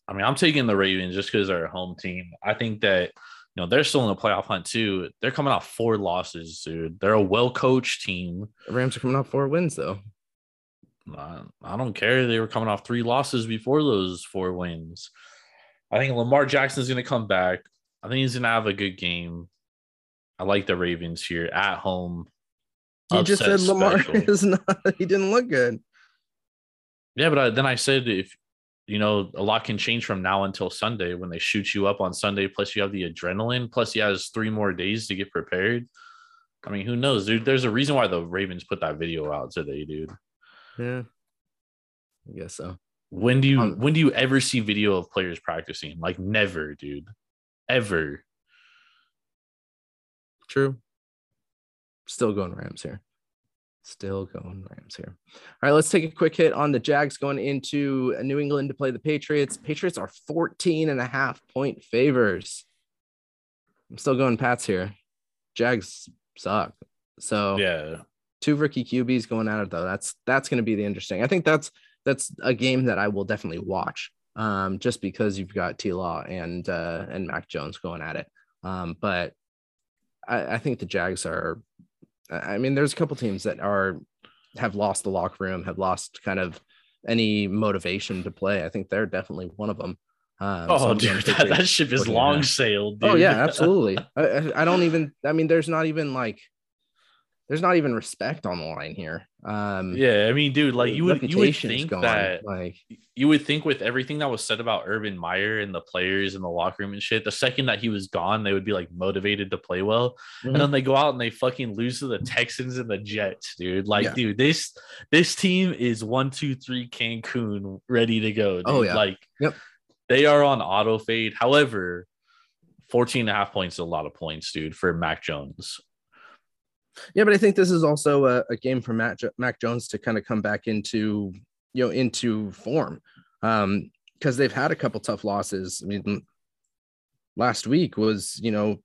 I mean, I'm taking the Ravens just because they're a home team. I think that you know they're still in the playoff hunt too. They're coming off four losses, dude. They're a well coached team. The Rams are coming off four wins though. I, I don't care. They were coming off three losses before those four wins. I think Lamar Jackson's going to come back. I think he's going to have a good game. I like the Ravens here at home. You just said Lamar special. is not he didn't look good. Yeah, but I, then I said if you know a lot can change from now until Sunday when they shoot you up on Sunday. Plus, you have the adrenaline. Plus, he has three more days to get prepared. I mean, who knows, dude? There's a reason why the Ravens put that video out today, dude. Yeah. I guess so. When do you Um, when do you ever see video of players practicing? Like never, dude. Ever. True. Still going Rams here. Still going Rams here. All right, let's take a quick hit on the Jags going into New England to play the Patriots. Patriots are 14 and a half point favors. I'm still going Pats here. Jags suck. So Yeah. two rookie QBs going at it though. That's that's going to be the interesting. I think that's that's a game that I will definitely watch. Um, just because you've got T Law and uh, and Mac Jones going at it. Um, but I, I think the Jags are. I mean, there's a couple teams that are have lost the locker room, have lost kind of any motivation to play. I think they're definitely one of them. Um, Oh, dude, that, that ship is 14 and a long sailed. Oh yeah, absolutely. I I don't even. I mean, there's not even like, there's not even respect on the line here. Um, yeah, I mean, dude, like you would you would think gone, that like you would think with everything that was said about Urban Meyer and the players in the locker room and shit, the second that he was gone, they would be like motivated to play well. Mhm. And then they go out and they fucking lose to the Texans and the Jets, dude. Like, Yeah. dude, this this team is one, two, three Cancun ready to go. Dude. Oh, yeah. Like Yep. they are on auto fade. However, 14 and a half points is a lot of points, dude, for Mac Jones. Yeah, but I think this is also a, a game for Matt Mac Jones to kind of come back into you know into form, um, because they've had a couple tough losses. I mean, last week was you know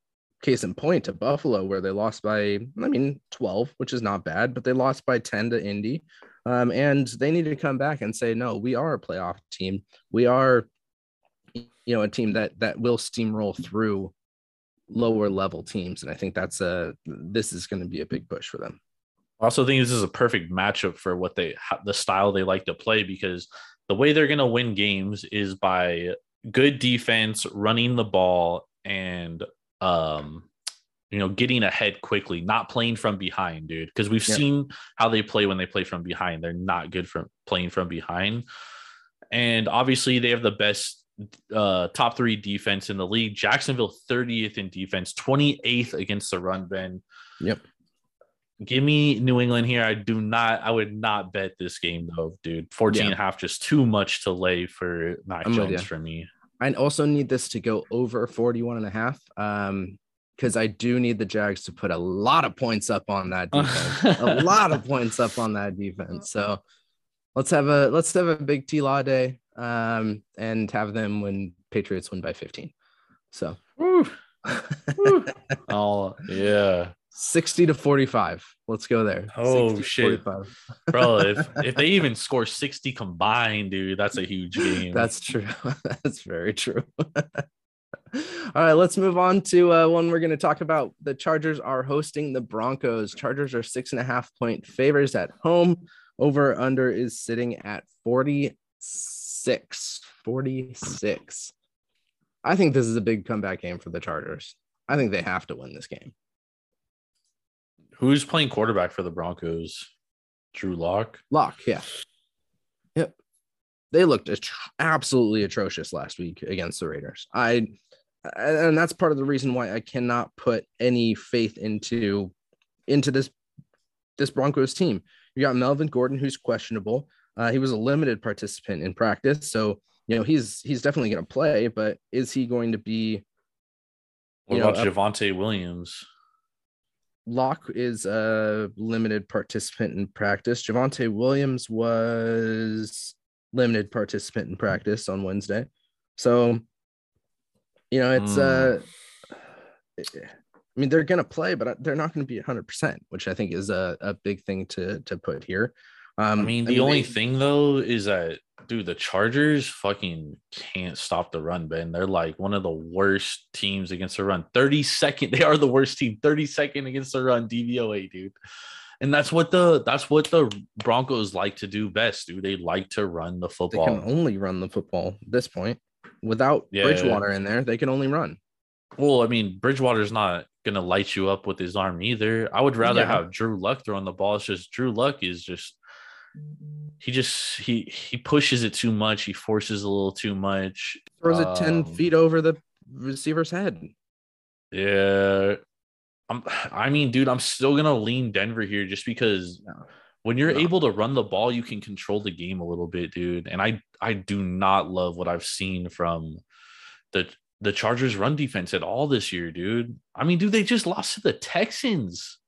case in point to Buffalo where they lost by I mean 12, which is not bad, but they lost by 10 to Indy. Um, and they need to come back and say, no, we are a playoff team. We are, you know, a team that that will steamroll through lower level teams. And I think that's a this is going to be a big push for them. I also think this is a perfect matchup for what they the style they like to play because the way they're going to win games is by good defense, running the ball, and um, you know, getting ahead quickly, not playing from behind, dude. Because we've Yeah. seen how they play when they play from behind. They're not good from playing from behind, and obviously they have the best uh top three defense in the league. Jacksonville 30th in defense, 28th against the run, Ben. Yep. Give me New England here. I do not, I would not bet this game though, dude. 14 Yeah. and a half, just too much to lay for Mac I'm Jones for me. I also need this to go over 41 and a half. Um, because I do need the Jags to put a lot of points up on that defense. a lot of points up on that defense. So let's have a let's have a big T Law day um and have them when Patriots win by 15. So Woo. Woo. Oh, yeah. 60 to 45. Let's go there. Oh, 60 shit. Bro, if, if they even score 60 combined, dude, that's a huge game. That's true. That's very true. All right, let's move on to uh, one we're going to talk about. The Chargers are hosting the Broncos. Chargers are six and a half point favors at home. Over under is sitting at 46. 46. I think this is a big comeback game for the Chargers. I think they have to win this game. Who's playing quarterback for the Broncos? Drew Lock. Lock, yeah. Yep. They looked at- absolutely atrocious last week against the Raiders. I and that's part of the reason why I cannot put any faith into into this this Broncos team. You got Melvin Gordon, who's questionable. Uh, he was a limited participant in practice, so you know he's he's definitely going to play. But is he going to be? What know, about uh, Javonte Williams? Locke is a limited participant in practice. Javonte Williams was limited participant in practice on Wednesday. So, you know, it's uh I mean, they're gonna play, but they're not gonna be 100 percent which I think is a, a big thing to to put here. Um, I mean, the only they- thing though is that dude, the Chargers fucking can't stop the run, Ben. They're like one of the worst teams against the run. 32nd, they are the worst team, 32nd against the run, DVOA, dude. And that's what the that's what the Broncos like to do best, dude. They like to run the football. they can only run the football at this point. Without Yeah. Bridgewater in there, they can only run. Well, I mean, Bridgewater's not gonna light you up with his arm either. I would rather Yeah. have Drew Lock throwing the ball. It's just Drew Lock is just he just he he pushes it too much. He forces a little too much. Throws it 10 Um, feet over the receiver's head. Yeah. I'm I mean, dude, I'm still gonna lean Denver here just because when you're No. able to run the ball, you can control the game a little bit, dude. And I I do not love what I've seen from the the Chargers run defense at all this year, dude. I mean, dude, they just lost to the Texans.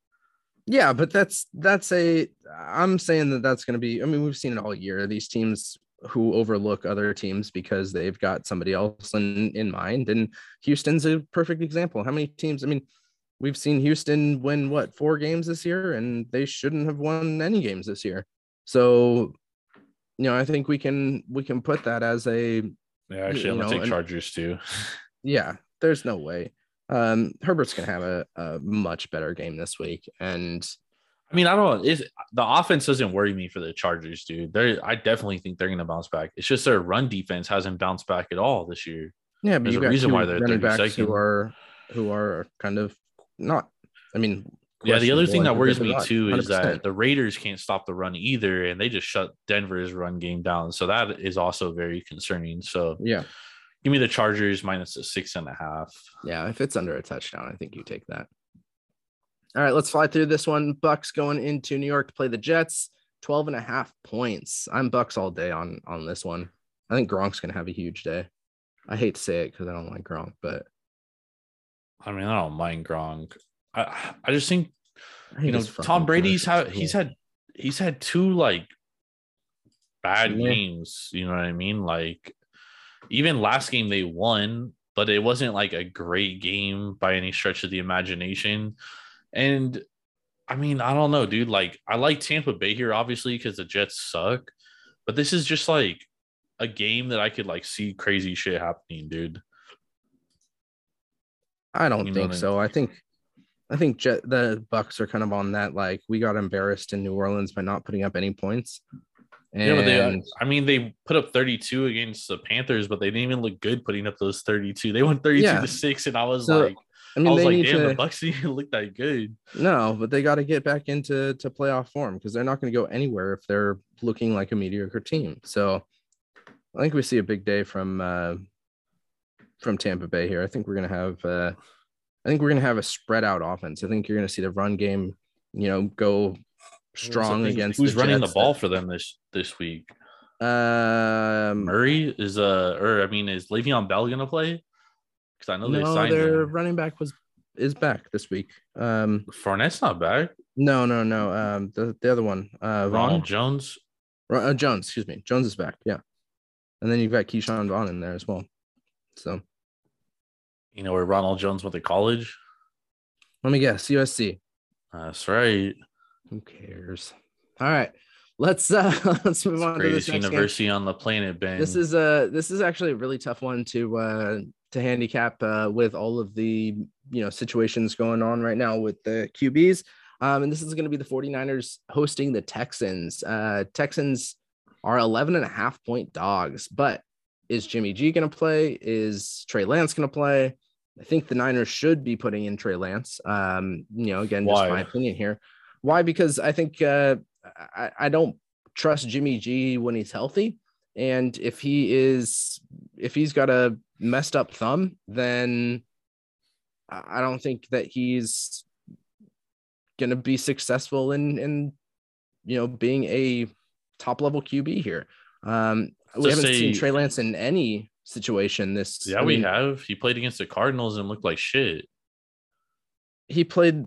Yeah, but that's that's a I'm saying that that's going to be I mean we've seen it all year these teams who overlook other teams because they've got somebody else in in mind and Houston's a perfect example. How many teams I mean we've seen Houston win what four games this year and they shouldn't have won any games this year. So you know, I think we can we can put that as a Yeah, actually, I'm gonna take Chargers too. yeah, there's no way. Um Herbert's to have a, a much better game this week and I mean, I don't. Know, is the offense doesn't worry me for the Chargers, dude. They, I definitely think they're gonna bounce back. It's just their run defense hasn't bounced back at all this year. Yeah, but There's a reason why they're running backs 32nd. who are who are kind of not. I mean, Yeah, the other thing that worries me not, too is 100%. that the Raiders can't stop the run either, and they just shut Denver's run game down. So that is also very concerning. So yeah, give me the Chargers minus a six and a half. yeah. If it's under a touchdown, I think you take that. All right, let's fly through this one. Bucks going into New York to play the Jets. 12 and a half points. I'm Bucks all day on on this one. I think Gronk's gonna have a huge day. I hate to say it because I don't like Gronk, but I mean, I don't mind Gronk. I I just think I you know Tom Brady's had he's had he's had two like bad Yeah. games. You know what I mean? Like even last game they won, but it wasn't like a great game by any stretch of the imagination. And I mean, I don't know, dude. Like I like Tampa Bay here, obviously, because the Jets suck. But this is just like a game that I could like see crazy shit happening, dude. I don't You think what I- so. I think I think Jet, the Bucks are kind of on that. Like we got embarrassed in New Orleans by not putting up any points. And Yeah, but they, I mean, they put up 32 against the Panthers, but they didn't even look good putting up those 32. They won 32 Yeah. to six, and I was So, like, I I, was like, damn, to the Bucks didn't even look that good. no, but they got to get back into to playoff form because they're not going to go anywhere if they're looking like a mediocre team. So I think we see a big day from uh, from Tampa Bay here. I think we're gonna have uh, I think we're gonna have a spread out offense. I think you're gonna see the run game, you know, go strong Who's against who's the running Jets the ball for them this this week? that- um, Murray is uh, or I mean, is Le'Veon Bell gonna play? Because I know they no, signed their him. running back was is back this week. Um, Fournette's not back. no, no, no. Um, the the other one, uh, Vaughn Ronald Jones. Ro- uh, Jones, excuse me, Jones is back. Yeah, and then you've got Ke'Shawn Vaughn in there as well. So You know where Ronald Jones went to college? let me guess, USC. That's right. Who cares? All right, let's uh let's move on to this Greatest next game. university on the planet, Ben. This is uh this is actually a really tough one to uh to handicap uh with all of the you know situations going on right now with the QBs. Um, and this is going to be the 49ers hosting the Texans. Uh, Texans are 11 and a half point dogs, but is Jimmy G going to play? Is Trey Lance going to play? I think the Niners should be putting in Trey Lance. Um, you know, again, just Why? my opinion here. Why? Because I think uh, I, I don't trust Jimmy G when he's healthy. And if he is, if he's got a messed up thumb, then I don't think that he's going to be successful in, in, you know, being a top level QB here. Um, we haven't say, seen Trey Lance in any situation this. Yeah, I we have. He played against the Cardinals and looked like shit. He played,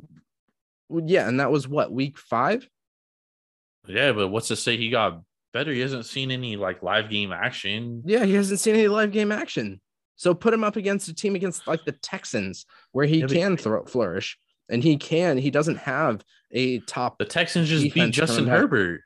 yeah, and that was what week five. Yeah, but what's to say he got better? He hasn't seen any like live game action. Yeah, he hasn't seen any live game action. So put him up against a team against like the Texans where he yeah, can throw flourish and he can. He doesn't have a top. The Texans just beat Justin Herbert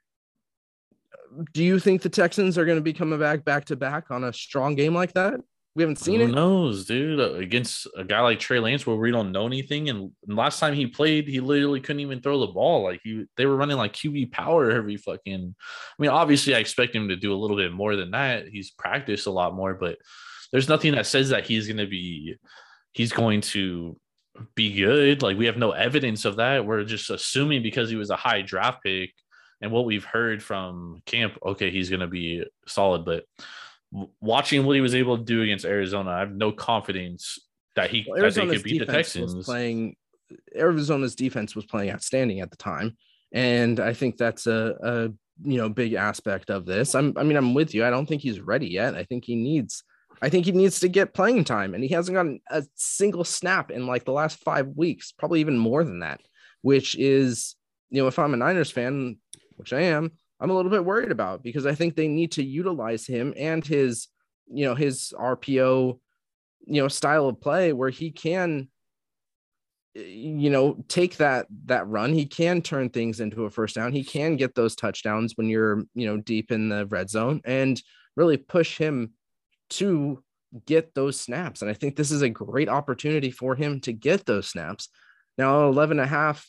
do you think the Texans are going to be coming back back to back on a strong game like that? We haven't seen Who it. Who knows, dude? Uh, against a guy like Trey Lance, where we don't know anything, and last time he played, he literally couldn't even throw the ball. Like he, they were running like QB power every fucking. I mean, obviously, I expect him to do a little bit more than that. He's practiced a lot more, but there's nothing that says that he's going to be, he's going to be good. Like we have no evidence of that. We're just assuming because he was a high draft pick and what we've heard from camp, okay, he's going to be solid. But watching what he was able to do against Arizona, I have no confidence that he well, that they could beat the Texans. playing Arizona's defense was playing outstanding at the time, and I think that's a, a you know big aspect of this. I'm, I mean, I'm with you. I don't think he's ready yet. I think he needs. I think he needs to get playing time, and he hasn't gotten a single snap in like the last five weeks, probably even more than that. Which is, you know, if I'm a Niners fan, which I am, I'm a little bit worried about because I think they need to utilize him and his, you know, his RPO, you know, style of play where he can, you know, take that that run. He can turn things into a first down. He can get those touchdowns when you're, you know, deep in the red zone and really push him to get those snaps. And I think this is a great opportunity for him to get those snaps. Now, 11 and a half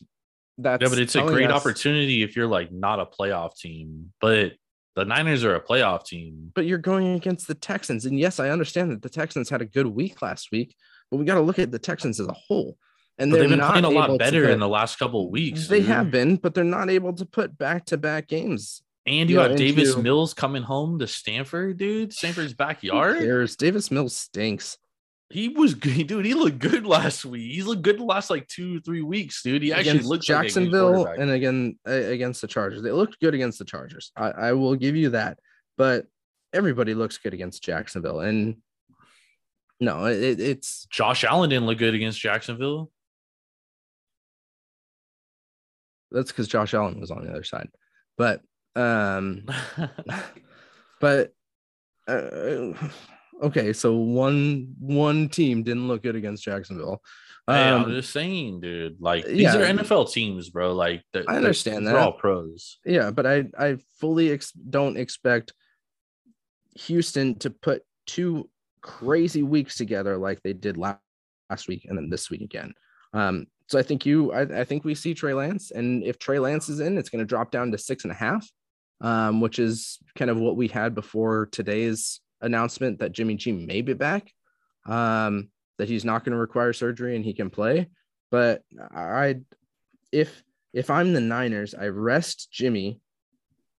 that's yeah, but it's a great us, opportunity if you're like not a playoff team. But the Niners are a playoff team. But you're going against the Texans. And yes, I understand that the Texans had a good week last week, but we got to look at the Texans as a whole. And they've been playing a lot better put, in the last couple of weeks. They dude. have been, but they're not able to put back to back games. And you, you have know, Davis into, Mills coming home to Stanford, dude. Stanford's backyard. There's Davis Mills stinks. He was good, dude. He looked good last week. He's looked good the last like two, three weeks, dude. He actually looked Jacksonville like and again against the Chargers. They looked good against the Chargers. I, I will give you that. But everybody looks good against Jacksonville, and no, it, it's Josh Allen didn't look good against Jacksonville. That's because Josh Allen was on the other side, but um, but uh, okay, so one one team didn't look good against Jacksonville. Um, hey, I'm just saying, dude. Like these yeah, are NFL teams, bro. Like I understand that. They're all pros. Yeah, but I I fully ex- don't expect Houston to put two crazy weeks together like they did last, last week and then this week again. Um, so I think you, I, I think we see Trey Lance, and if Trey Lance is in, it's going to drop down to six and a half, um, which is kind of what we had before today's announcement that Jimmy G may be back, um, that he's not going to require surgery and he can play. But I, if if I'm the Niners, I rest Jimmy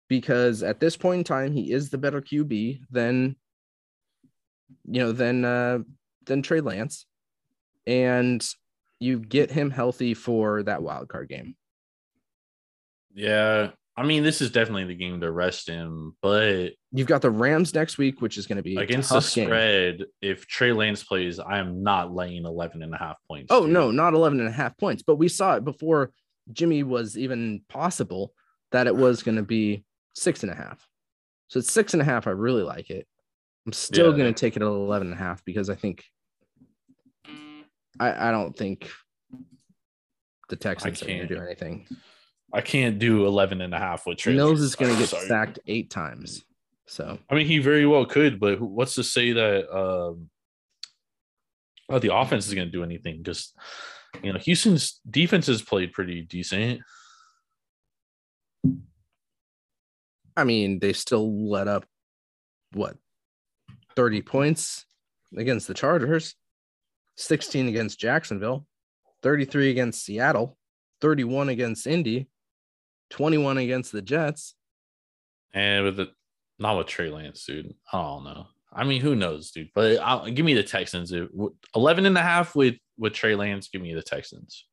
because at this point in time he is the better QB than you know than uh, than Trey Lance, and you get him healthy for that wild card game. Yeah, I mean, this is definitely the game to rest him, but you've got the Rams next week, which is going to be against the spread. Game. If Trey Lance plays, I am not laying 11 and a half points. Oh, no, not 11 and a half points. But we saw it before Jimmy was even possible that it was going to be six and a half. So it's six and a half. I really like it. I'm still yeah. going to take it at 11 and a half because I think I, I don't think the Texans are going to do anything. I can't do 11 and a half with Trey. Mills is going to get Sorry. sacked eight times. So, I mean, he very well could, but what's to say that um, oh, the offense is going to do anything? Because, you know, Houston's defense has played pretty decent. I mean, they still let up what 30 points against the Chargers, 16 against Jacksonville, 33 against Seattle, 31 against Indy, 21 against the Jets. And with the Not with Trey Lance, dude. I don't know. I mean, who knows, dude? But I'll, give me the Texans. 11 and a half with with Trey Lance. Give me the Texans.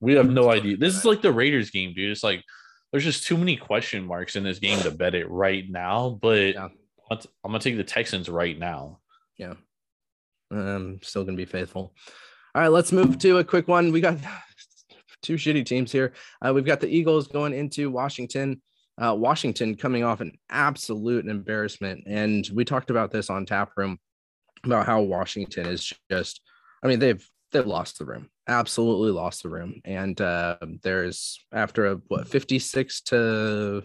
We have no idea. This is like the Raiders game, dude. It's like there's just too many question marks in this game to bet it right now. But yeah. I'm gonna take the Texans right now. Yeah, I'm still gonna be faithful. All right, let's move to a quick one. We got two shitty teams here. Uh, we've got the Eagles going into Washington. Uh, Washington coming off an absolute embarrassment, and we talked about this on Tap Room about how Washington is just. I mean, they've they've lost the room, absolutely lost the room, and uh, there's after a what 56 to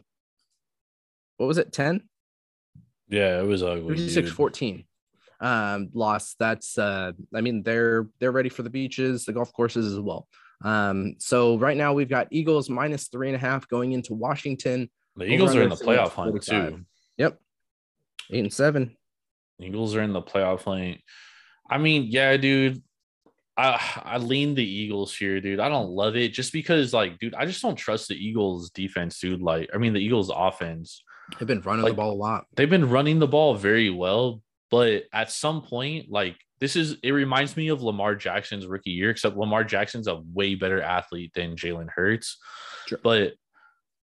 what was it 10 yeah, it was ugly. 56 14 um loss. That's uh I mean they're they're ready for the beaches, the golf courses as well. Um, so right now we've got Eagles minus three and a half going into Washington. The Eagles are in the playoff hunt too. Yep. Eight and seven. Eagles are in the playoff hunt. I mean, yeah, dude. I I lean the Eagles here, dude. I don't love it just because, like, dude, I just don't trust the Eagles defense, dude. Like, I mean, the Eagles offense. They've been running like, the ball a lot. They've been running the ball very well, but at some point, like this is it reminds me of Lamar Jackson's rookie year, except Lamar Jackson's a way better athlete than Jalen Hurts. Sure. But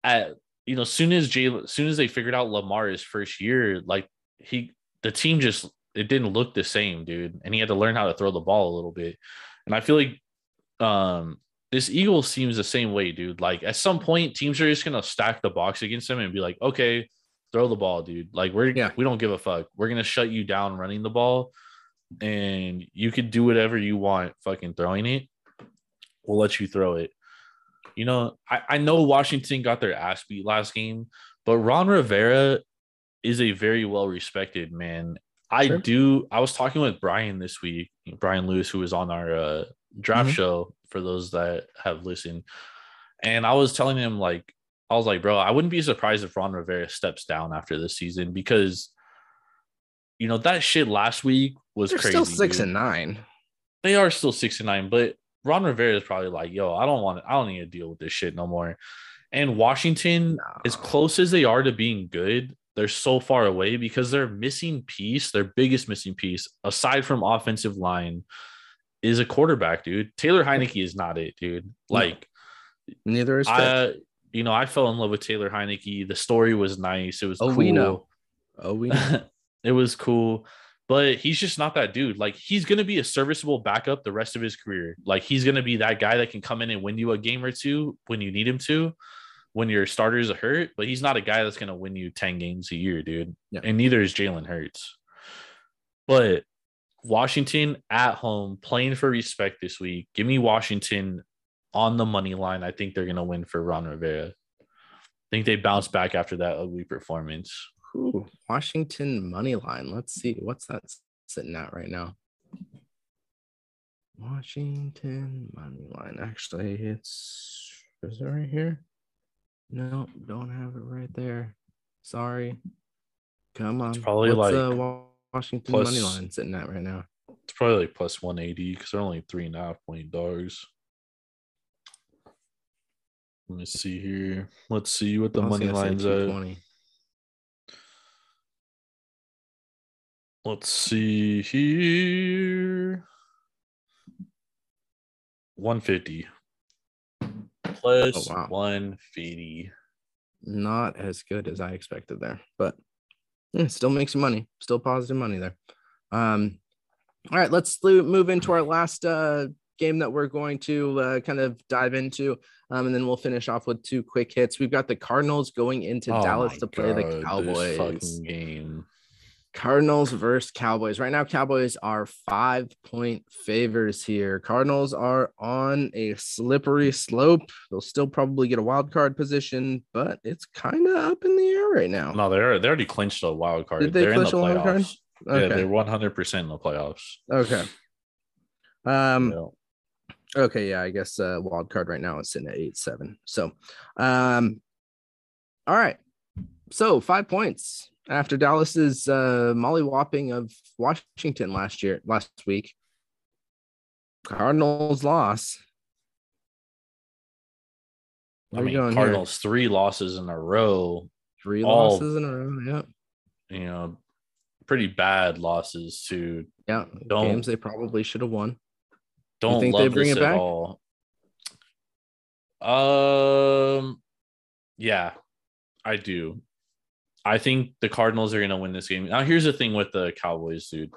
at you know, soon as Jalen, as soon as they figured out Lamar's first year, like he the team just it didn't look the same, dude. And he had to learn how to throw the ball a little bit. And I feel like um this Eagles seems the same way, dude. Like at some point, teams are just gonna stack the box against them and be like, okay, throw the ball, dude. Like we're yeah. we don't give a fuck. We're gonna shut you down running the ball, and you could do whatever you want, fucking throwing it. We'll let you throw it. You know, I, I know Washington got their ass beat last game, but Ron Rivera is a very well respected man. I sure. do. I was talking with Brian this week, Brian Lewis, who was on our uh, draft mm-hmm. show for those that have listened. And I was telling him, like, I was like, bro, I wouldn't be surprised if Ron Rivera steps down after this season because, you know, that shit last week was They're crazy. Still six dude. and nine. They are still six and nine, but Ron Rivera is probably like, yo, I don't want to, I don't need to deal with this shit no more. And Washington, no. as close as they are to being good, they're so far away because they're missing piece, their biggest missing piece, aside from offensive line, is a quarterback, dude. Taylor Heinicke is not it, dude. Like neither is I, you know, I fell in love with Taylor Heinicke. The story was nice. It was oh, cool. we know. Oh, we know. it was cool. But he's just not that dude. Like he's gonna be a serviceable backup the rest of his career. Like he's gonna be that guy that can come in and win you a game or two when you need him to, when your starters are hurt. But he's not a guy that's gonna win you 10 games a year, dude. Yeah. And neither is Jalen Hurts. But Washington at home playing for respect this week. Give me Washington on the money line. I think they're going to win for Ron Rivera. I think they bounce back after that ugly performance. Ooh, Washington money line. Let's see. What's that sitting at right now? Washington money line. Actually, it's is it right here? No, don't have it right there. Sorry. Come on. It's probably What's, like uh, Washington plus, money line sitting at right now? It's probably like plus 180 because they're only three and a half point dogs. Let me see here. Let's see what the money line's at. Let's see here. 150. Plus oh, wow. 150. Not as good as I expected there, but yeah, still makes you money, still positive money there. Um, all right, let's move into our last uh, game that we're going to uh, kind of dive into, um, and then we'll finish off with two quick hits. We've got the Cardinals going into oh Dallas to play God, the Cowboys. game. Cardinals versus Cowboys. Right now, Cowboys are five point favors here. Cardinals are on a slippery slope. They'll still probably get a wild card position, but it's kind of up in the air right now. No, they're they already clinched a wild card. Did they they're clinch in the card? Okay. Yeah, they're one hundred percent in the playoffs. Okay. Um. Okay, yeah, I guess uh, wild card right now is sitting at eight seven. So, um, all right. So five points after Dallas's uh, mollywhopping of Washington last year, last week. Cardinals loss. Where I mean, Cardinals here? three losses in a row Three All- losses in a row. Yeah. You know, pretty bad losses to Yeah. Games they probably should have won. Don't think they love bring this it at back? all. Um, yeah, I do. I think the Cardinals are going to win this game. Now, here's the thing with the Cowboys, dude.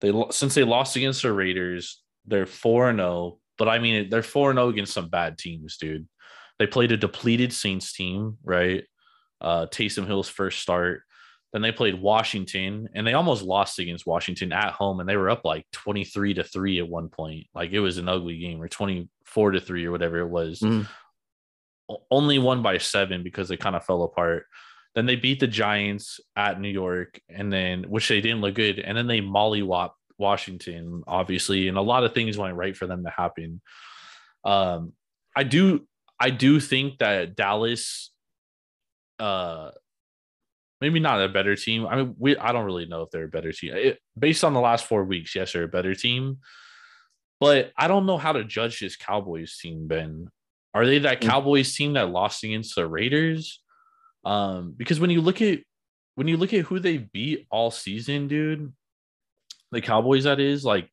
They since they lost against the Raiders, they're four and zero. But I mean, they're four and zero against some bad teams, dude. They played a depleted Saints team, right? Uh, Taysom Hill's first start. Then they played Washington, and they almost lost against Washington at home, and they were up like twenty three to three at one point. Like it was an ugly game, or twenty four to three, or whatever it was. O- Only won by seven because they kind of fell apart. Then they beat the Giants at New York, and then which they didn't look good, and then they mollywop Washington, obviously, and a lot of things went right for them to happen. Um, I do, I do think that Dallas, uh, maybe not a better team. I mean, we I don't really know if they're a better team. It, based on the last four weeks, yes, they're a better team. But I don't know how to judge this Cowboys team, Ben. Are they that Mm. Cowboys team that lost against the Raiders? Um, because when you look at when you look at who they beat all season, dude, the Cowboys that is, like,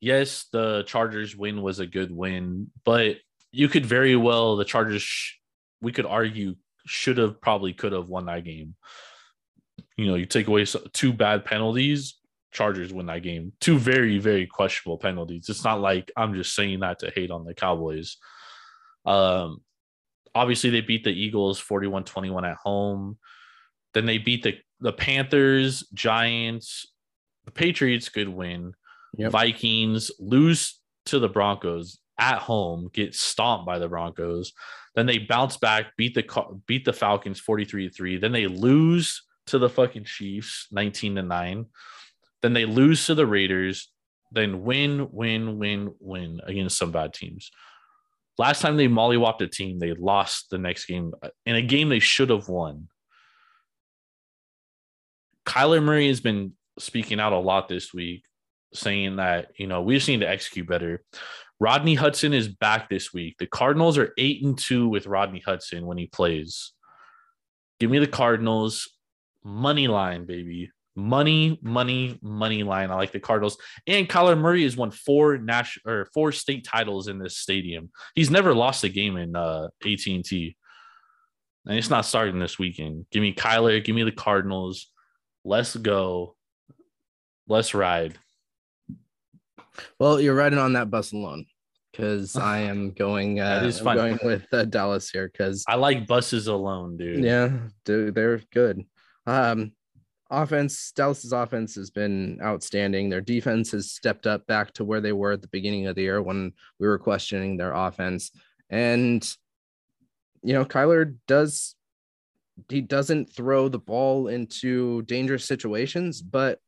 yes, the Chargers win was a good win, but you could very well the Chargers we could argue should have probably could have won that game. You know, you take away two bad penalties, Chargers win that game. Two very, very questionable penalties. It's not like I'm just saying that to hate on the Cowboys. Um, obviously, they beat the Eagles 41 21 at home. Then they beat the, the Panthers, Giants, the Patriots, good win. Yep. Vikings lose to the Broncos at home, get stomped by the Broncos. Then they bounce back, beat the beat the Falcons 43 3. Then they lose to the fucking Chiefs 19 to 9. Then they lose to the Raiders, then win, win, win, win against some bad teams. Last time they mollywopped a team, they lost the next game uh, in a game they should have won. Kyler Murray has been speaking out a lot this week, saying that, you know, we just need to execute better. Rodney Hudson is back this week. The Cardinals are eight and two with Rodney Hudson when he plays. Give me the Cardinals money line, baby. Money, money, money line. I like the Cardinals. And Kyler Murray has won four national or four state titles in this stadium. He's never lost a game in uh, AT&T. And it's not starting this weekend. Give me Kyler. Give me the Cardinals. Let's go. Let's ride. Well, you're riding on that bus alone because I am going. Uh, That is I'm going with uh, Dallas here because I like buses alone, dude. yeah, dude, they're good. Um, offense, Dallas's offense has been outstanding. Their defense has stepped up back to where they were at the beginning of the year when we were questioning their offense. And you know, Kyler does he doesn't throw the ball into dangerous situations, but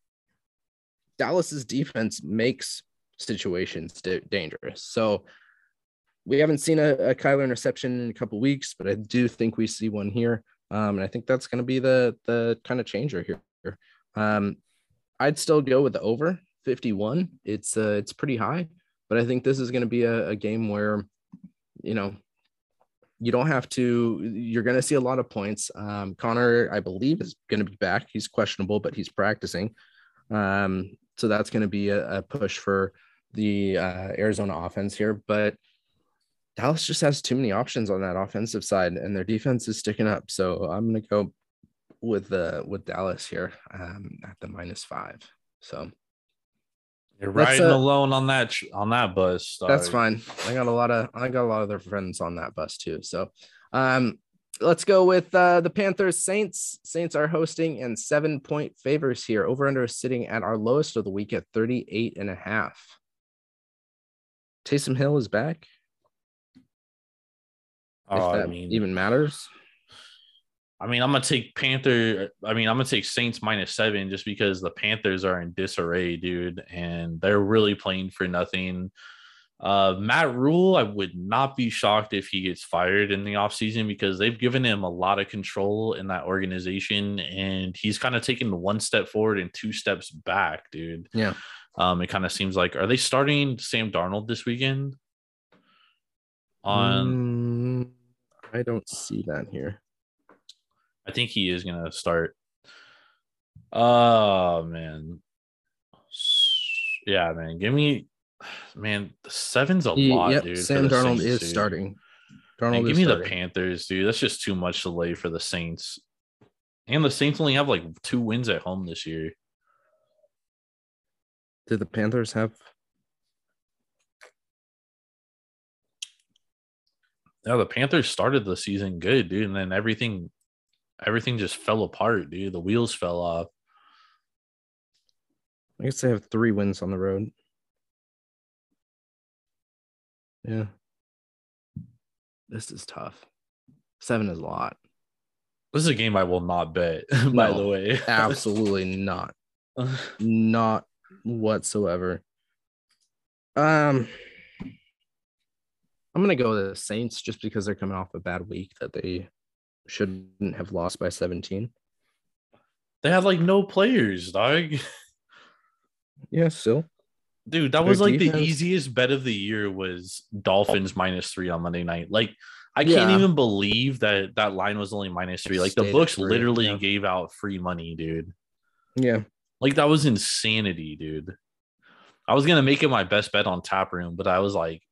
Dallas's defense makes situations da- dangerous. So we haven't seen a, a Kyler interception in a couple weeks, but I do think we see one here. Um, and I think that's going to be the the kind of changer here. Um, I'd still go with the over 51. It's uh, it's pretty high, but I think this is going to be a, a game where, you know, you don't have to. You're going to see a lot of points. Um, Connor, I believe, is going to be back. He's questionable, but he's practicing. Um, so that's going to be a, a push for the uh, Arizona offense here, but Dallas just has too many options on that offensive side, and their defense is sticking up. So I'm going to go with the with Dallas here um, at the minus five. So You're riding uh, alone on that on that bus. that's fine. I got a lot of I got a lot of their friends on that bus too. So um, let's go with uh, the Panthers Saints. Saints are hosting and seven point favors here. Over under is sitting at our lowest of the week at 38 and a half. Taysom Hill is back. Oh, I that mean, even matters. I mean, I'm gonna take Panther. I mean, I'm gonna take Saints minus seven just because the Panthers are in disarray, dude, and they're really playing for nothing. Uh, Matt Rhule, I would not be shocked if he gets fired in the offseason because they've given him a lot of control in that organization, and he's kind of taken one step forward and two steps back, dude. Yeah. Um, it kind of seems like are they starting Sam Darnold this weekend? On Mm, I don't see that here. I think he is gonna start. Oh man. Yeah, man. Give me man, the seven's a He- lot, yep, dude. Sam Darnold Saints, is dude. starting. Man, Darnold give is me the. Panthers, dude. That's just too much to lay for the Saints. And the Saints only have like two wins at home this year. Did the Panthers have? Yeah, the Panthers started the season good, dude, and then everything everything just fell apart, dude. The wheels fell off. I guess they have three wins on the road. Yeah. This is tough. Seven is a lot. This is a game I will not bet, by No, the way. Absolutely not. Not whatsoever. Um, I'm gonna go with the Saints just because they're coming off a bad week that they shouldn't have lost by 17. they had like no players, dog. Yeah, still. Dude, that Their was like the easiest bet of the year was Dolphins minus three on Monday night. Like I can't even believe that that line was only minus three. Like the Stayed at books three, literally yeah. gave out free money, dude. Yeah. Like that was insanity, dude. I was gonna make it my best bet on tap room, but I was like,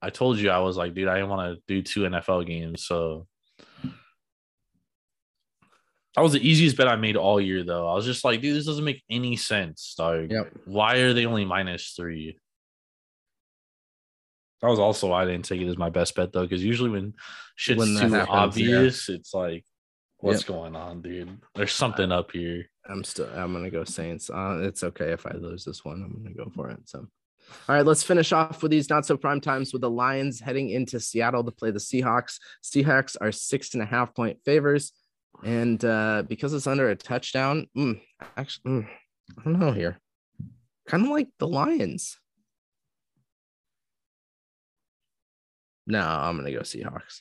I told you I was like, dude, I didn't want to do two NFL games, so that was the easiest bet I made all year, though. I was just like, dude, this doesn't make any sense, Like, Yep. Why are they only minus three? That was also why I didn't take it as my best bet though, because usually when shit's When too happens, obvious, it's like, what's Yep. going on, dude? There's something up here. I'm still I'm gonna go Saints. Uh, it's okay if I lose this one. I'm gonna go for it. So all right, let's finish off with these not so prime times with the Lions heading into Seattle to play the Seahawks. Seahawks are six and a half point favors. And uh, because it's under a touchdown, mm, actually, mm, I don't know here. Kind of like the Lions. No, I'm gonna go Seahawks.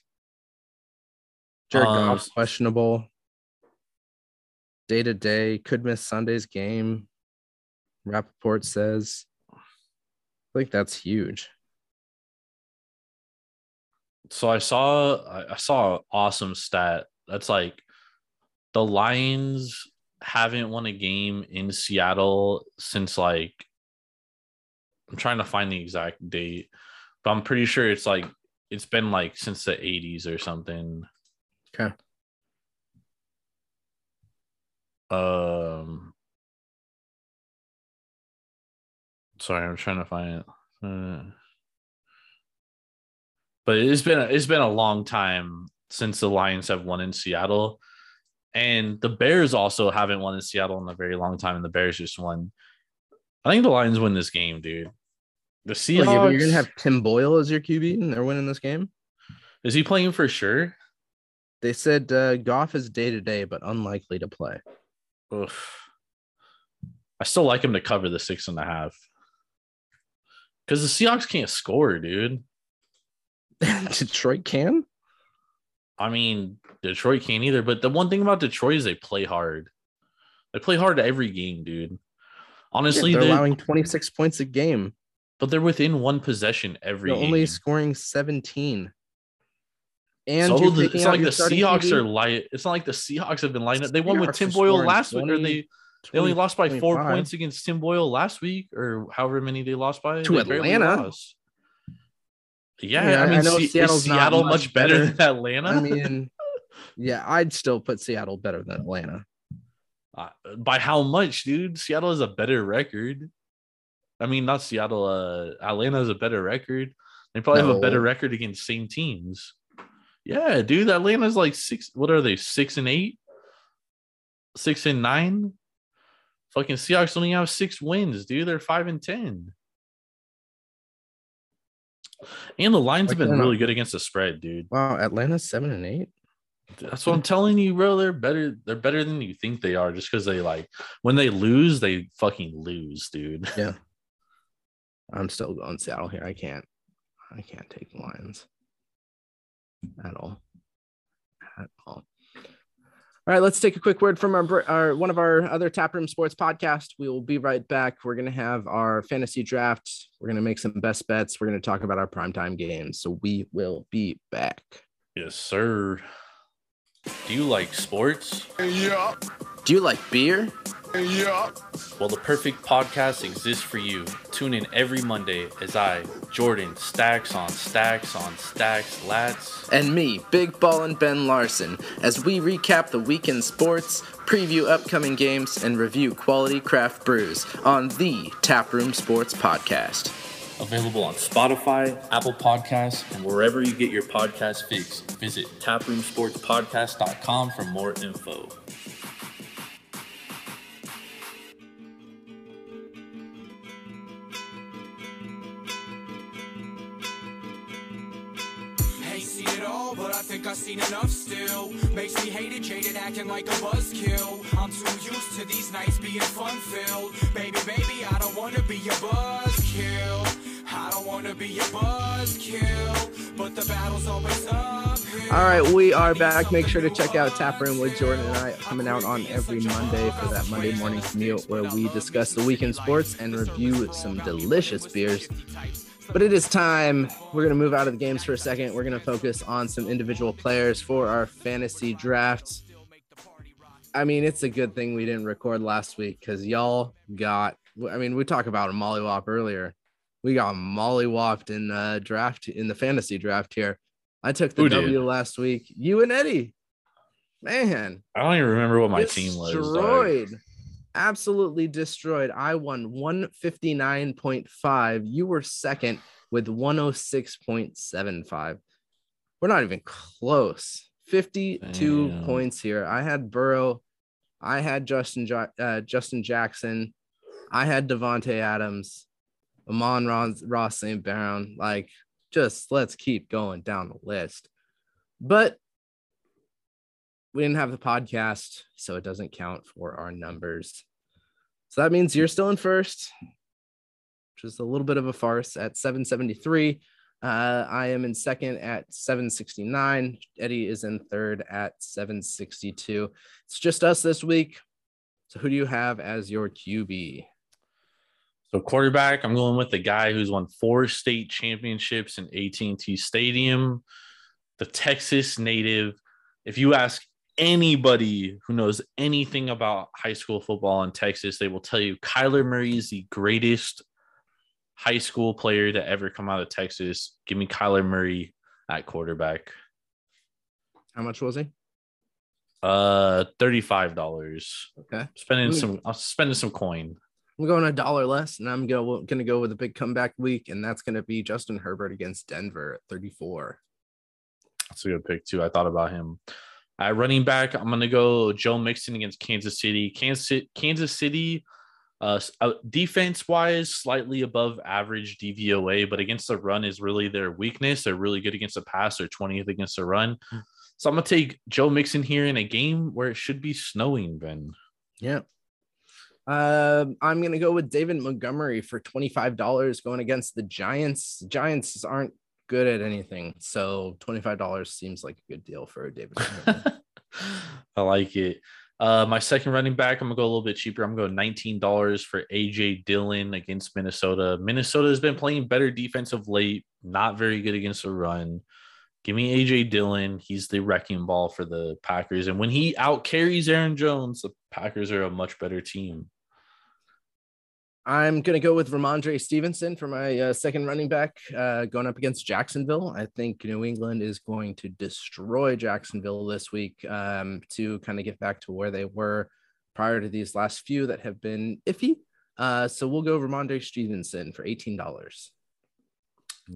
Jared Goff's questionable. Day to day, could miss Sunday's game. Rappaport says. I think that's huge. So I saw I I saw an awesome stat. That's like the Lions haven't won a game in Seattle since like I'm trying to find the exact date, but I'm pretty sure it's like it's been like since the 80s or something. Okay. Um sorry, I'm trying to find it. Uh, but it's been a, it's been a long time since the Lions have won in Seattle, and the Bears also haven't won in Seattle in a very long time, and the Bears just won. I think the Lions win this game, dude. The Seahawks. Well, yeah, but you're gonna have Tim Boyle as your QB, and they're winning this game. is he playing for sure? They said uh, Goff is day to day, but unlikely to play. Oof. I still like him to cover the six and a half. Because the Seahawks can't score, dude. Detroit can. I mean, Detroit can't either. But the one thing about Detroit is they play hard. They play hard every game, dude. Honestly, they're they allowing 26 points a game. but they're within one possession every They're game. only scoring 17. And so the, it's out like the Seahawks QB? are light. It's not like the Seahawks have been lighting up. They won with Tim Boyle last week, or 20, they they only lost by four points against Tim Boyle last week, or however many they lost by To They Atlanta. lost. Yeah, Yeah, I mean, I know Se- Seattle's is Seattle much much better, better. than Atlanta. I mean, yeah, I'd still put Seattle better than Atlanta. Uh, by how much, dude? Seattle has a better record. I mean, not Seattle. Uh, Atlanta has a better record. They probably have a better record against same teams. Yeah, dude. Atlanta's like six. What are they? Six and eight. Six and nine. Fucking Seahawks only have six wins, dude. They're five and ten. And the lines have been really good against the spread, dude. Wow, Atlanta's seven and eight. That's what I'm telling you, bro. They're better. They're better than you think they are. Just because they like when they lose, they fucking lose, dude. Yeah. I'm still going Seattle here. I can't. I can't take the Lions at all. At all. All right, let's take a quick word from our, our one of our other Taproom Sports podcast. We will be right back. We're gonna have our fantasy draft. We're gonna make some best bets. We're gonna talk about our primetime games. So we will be back. Yes, sir. Do you like sports? Yeah. Do you like beer? Yeah. Well, the perfect podcast exists for you. Tune in every Monday as I, Jordan, stacks on stacks on stacks, lats. And me, Big Ball and Ben Larson, as we recap the weekend sports, preview upcoming games, and review quality craft brews on the Taproom Sports Podcast. Available on Spotify, Apple Podcasts, and wherever you get your podcast fix. Visit taproomsportspodcast.com for more info. But I think I've seen enough still. Makes me hated, jaded, acting like a buzzkill. I'm too used to these nights being fun filled. Baby, baby, I don't wanna be a buzzkill. I don't wanna be a buzzkill, but the battle's always up. All right, we are back. Make sure to check out Taproom with Jordan and I coming out on every Monday for that Monday morning commute where we discuss the weekend sports and review some delicious beers. But it is time. We're going to move out of the games for a second. We're going to focus on some individual players for our fantasy drafts. I mean, it's a good thing we didn't record last week because y'all got, I mean, we talked about a mollywop earlier. We got Molly mollywopped in the draft in the fantasy draft here. I took the Who did? W last week. You and Eddie, man, I don't even remember what my team was. destroyed. Absolutely destroyed. I won 159.5. You were second with 106.75. We're not even close. 52 Damn. points here. I had Burrow. I had Justin uh, Justin Jackson. I had Davante Adams, Amon Ross, Ross St. Brown. Like, just let's keep going down the list. But we didn't have the podcast, so it doesn't count for our numbers. So that means you're still in first, which is a little bit of a farce at 773. Uh, I am in second at 769. Eddie is in third at 762. It's just us this week. So who do you have as your QB? So quarterback, I'm going with the guy who's won four state championships in AT&T Stadium, the Texas native. If you ask anybody who knows anything about high school football in Texas, they will tell you Kyler Murray is the greatest high school player to ever come out of Texas. Give me Kyler Murray at quarterback. How much was he? Uh, thirty-five dollars. Okay. Spending Ooh. some. I'm spending some coin. I'm going a dollar less, and I'm go, going to go with a big comeback week, and that's going to be Justin Herbert against Denver at 34. That's a good pick too. I thought about him. At running back, I'm gonna go Joe Mixon against Kansas City. Kansas City, Kansas City, uh, defense wise, slightly above average DVOA, but against the run is really their weakness. They're really good against the pass. They're 20th against the run. So I'm gonna take Joe Mixon here in a game where it should be snowing. Ben, Yeah. Um, I'm gonna go with David Montgomery for $25 going against the Giants. Giants aren't good at anything, so $25 seems like a good deal for David. I like it. Uh, my second running back, I'm gonna go a little bit cheaper. I'm going nineteen dollars for AJ Dillon against Minnesota. Minnesota has been playing better defense of late, not very good against the run. Give me AJ Dillon. He's the wrecking ball for the Packers, and when he out carries Aaron Jones, the Packers are a much better team. I'm gonna go with Rhamondre Stevenson for my uh, second running back, uh, going up against Jacksonville. I think New England is going to destroy Jacksonville this week um, to kind of get back to where they were prior to these last few that have been iffy. Uh, so we'll go Rhamondre Stevenson for eighteen dollars.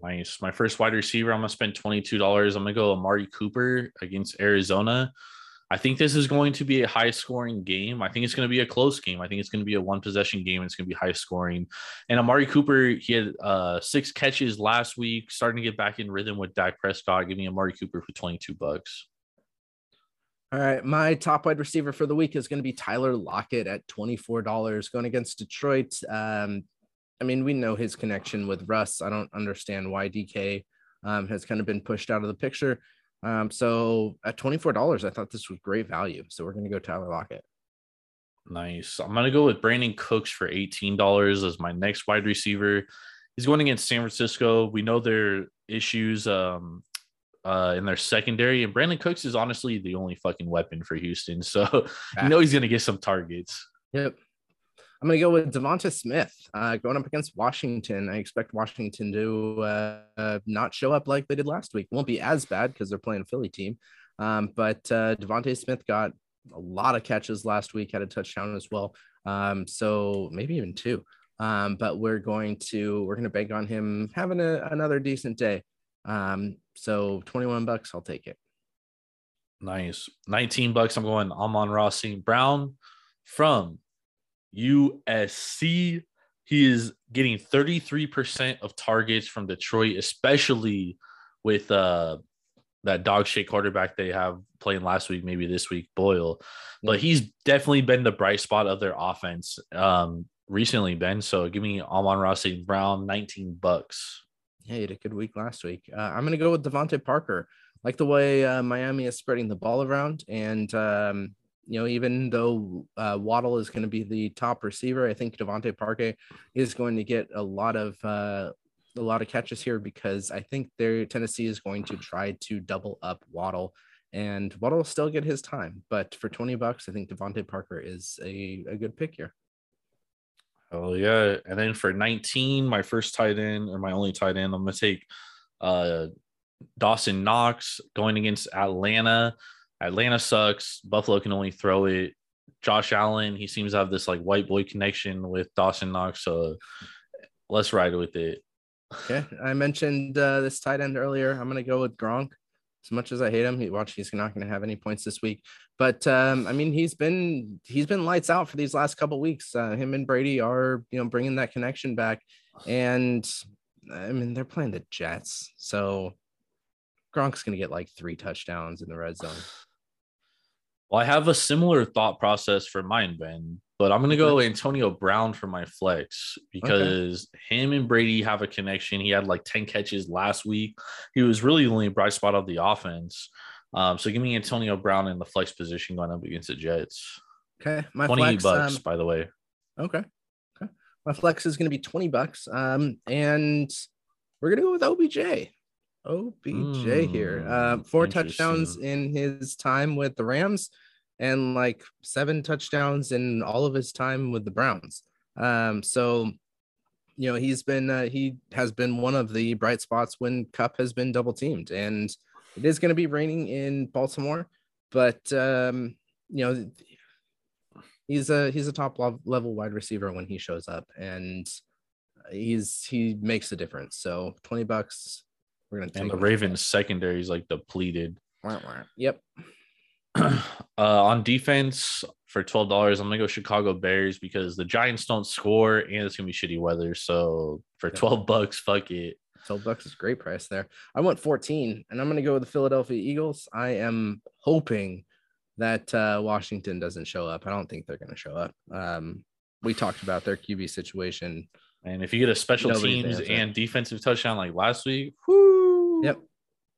Nice. My first wide receiver, I'm gonna spend twenty two dollars. I'm gonna go Amari Cooper against Arizona. I think this is going to be a high scoring game. I think it's going to be a close game. I think it's going to be a one possession game. It's going to be high scoring. And Amari Cooper, he had uh, six catches last week, starting to get back in rhythm with Dak Prescott. Give me Amari Cooper for 22 bucks. All right, my top wide receiver for the week is going to be Tyler Lockett at twenty-four dollars, going against Detroit. Um, I mean, we know his connection with Russ. I don't understand why DK um, has kind of been pushed out of the picture. Um, so at twenty-four dollars, I thought this was great value. So we're going to go Tyler Lockett. Nice. I'm going to go with Brandin Cooks for $18 as my next wide receiver. He's going against San Francisco. We know their issues um, uh, in their secondary, and Brandin Cooks is honestly the only fucking weapon for Houston. So you know he's gonna get some targets. Yep. I'm going to go with DeVonta Smith uh, going up against Washington. I expect Washington to uh, not show up like they did last week. won't be as bad because they're playing a Philly team. Um, but uh, DeVonta Smith got a lot of catches last week, had a touchdown as well. Um, so maybe even two. Um, but we're going to we're going to bank on him having a, another decent day. Um, so 21 bucks, I'll take it. Nice. 19 bucks. I'm going Amon-Ra St. Brown from USC. He is getting 33% of targets from Detroit, especially with uh that dog shit quarterback they have playing last week, maybe this week, Boyle. But he's definitely been the bright spot of their offense um recently, Ben. So give me Amon-Ra St. Brown, 19 bucks. Yeah, he had a good week last week. Uh, I'm gonna go with DeVante Parker. Like the way uh, Miami is spreading the ball around, and um, you know, even though uh, Waddle is going to be the top receiver, I think DeVante Parker is going to get a lot of uh, a lot of catches here because I think their Tennessee is going to try to double up Waddle, and Waddle will still get his time. But for twenty bucks, I think DeVante Parker is a, a good pick here. Oh yeah, and then for nineteen, my first tight end or my only tight end, I'm gonna take uh, Dawson Knox going against Atlanta. Atlanta sucks. Buffalo can only throw it. Josh Allen, he seems to have this like white boy connection with Dawson Knox. So let's ride with it. Okay. I mentioned uh, this tight end earlier. I'm to go with Gronk. As much as I hate him, he watch he's not to have any points this week. But um, I mean, he's been he's been lights out for these last couple weeks. Uh, him and Brady are you know bringing that connection back, and I mean they're playing the Jets, so Gronk's to get like three touchdowns in the red zone. Well, I have a similar thought process for mine, Ben, but I'm going to go Antonio Brown for my flex because okay. him and Brady have a connection. He had like 10 catches last week. He was really the only bright spot of the offense. Um, so give me Antonio Brown in the flex position going up against the Jets. Okay. My 20 flex, bucks, um, by the way. Okay. Okay. My flex is going to be 20 bucks. Um, and we're going to go with OBJ. OBJ mm, here. Uh, four touchdowns in his time with the Rams and like seven touchdowns in all of his time with the Browns. Um, so, you know, he's been, uh, he has been one of the bright spots when Kupp has been double teamed. And it is going to be raining in Baltimore, but, um, you know, he's a, he's a top level wide receiver when he shows up and he's, he makes a difference. So 20 bucks we're gonna and the Ravens secondary is like depleted. Yep. uh, on defense for twelve dollars, I'm gonna go Chicago Bears because the Giants don't score and it's gonna be shitty weather. So for twelve bucks, fuck it. 12 bucks is great price there. I want 14 and I'm going to go with the Philadelphia Eagles. I am hoping that uh, Washington doesn't show up. I don't think they're going to show up. Um, we talked about their QB situation. And if you get a special Nobody's teams and defensive touchdown like last week, whoo, Yep.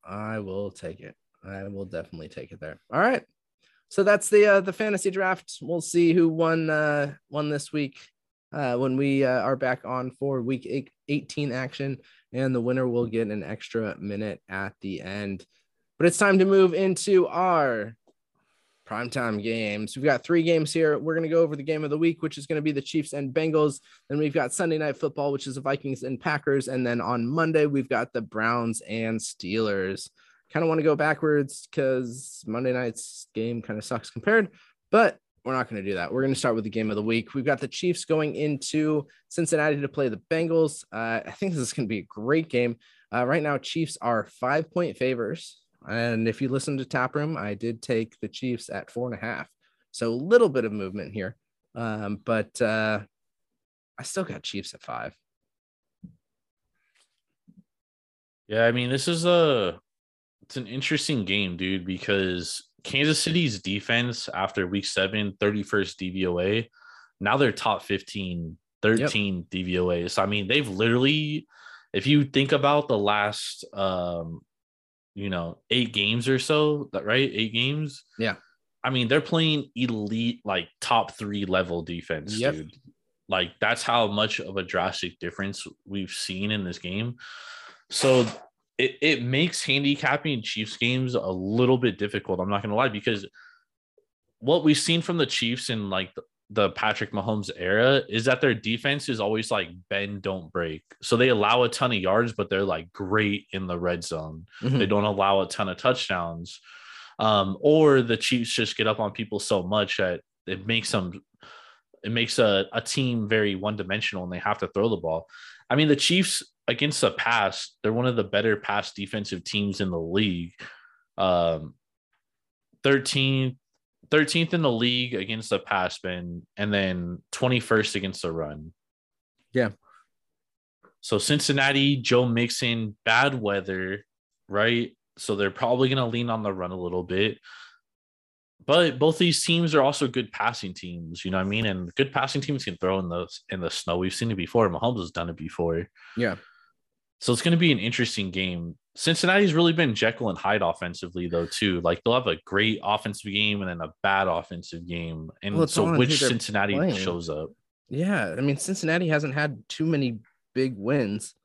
I will take it. I will definitely take it there. All right. So that's the uh, the fantasy draft. We'll see who won uh, won this week uh, when we uh, are back on for week eight, 18 action, and the winner will get an extra minute at the end. But it's time to move into our primetime games. We've got three games here. We're going to go over the game of the week, which is going to be the Chiefs and Bengals. Then we've got Sunday night football, which is the Vikings and Packers. And then on Monday, we've got the Browns and Steelers. Kind of want to go backwards because Monday night's game kind of sucks compared, but we're not going to do that. We're going to start with the game of the week. We've got the Chiefs going into Cincinnati to play the Bengals. Uh, I think this is going to be a great game. Uh, right now, Chiefs are five point favors and if you listen to Taproom, I did take the Chiefs at four and a half. So a little bit of movement here. Um, but uh, I still got Chiefs at five. Yeah, I mean, this is a it's an interesting game, dude, because Kansas City's defense after week seven, 31st DVOA, now they're top 15, 13 yep. DVOA. So I mean, they've literally, if you think about the last um you know, eight games or so, right? Eight games. Yeah. I mean, they're playing elite, like top three level defense, yep. dude. Like that's how much of a drastic difference we've seen in this game. So it, it makes handicapping Chiefs games a little bit difficult. I'm not gonna lie, because what we've seen from the Chiefs in like the, the Patrick Mahomes era is that their defense is always like bend, don't break. So they allow a ton of yards, but they're like great in the red zone. Mhm. They don't allow a ton of touchdowns. Um, or the Chiefs just get up on people so much that it makes them it makes a, a team very one-dimensional and they have to throw the ball. I mean, the Chiefs against the pass, they're one of the better pass defensive teams in the league. Um 13th 13th in the league against the pass bin and then 21st against the run. Yeah. So Cincinnati, Joe Mixon, bad weather, right? So they're probably going to lean on the run a little bit. But both these teams are also good passing teams, you know what I mean? And good passing teams can throw in the in the snow. We've seen it before. Mahomes has done it before. Yeah. So it's going to be an interesting game. Cincinnati's really been Jekyll and Hyde offensively, though, too. Like they'll have a great offensive game and then a bad offensive game. And Well, so which Cincinnati playing. shows up? Yeah, I mean Cincinnati hasn't had too many big wins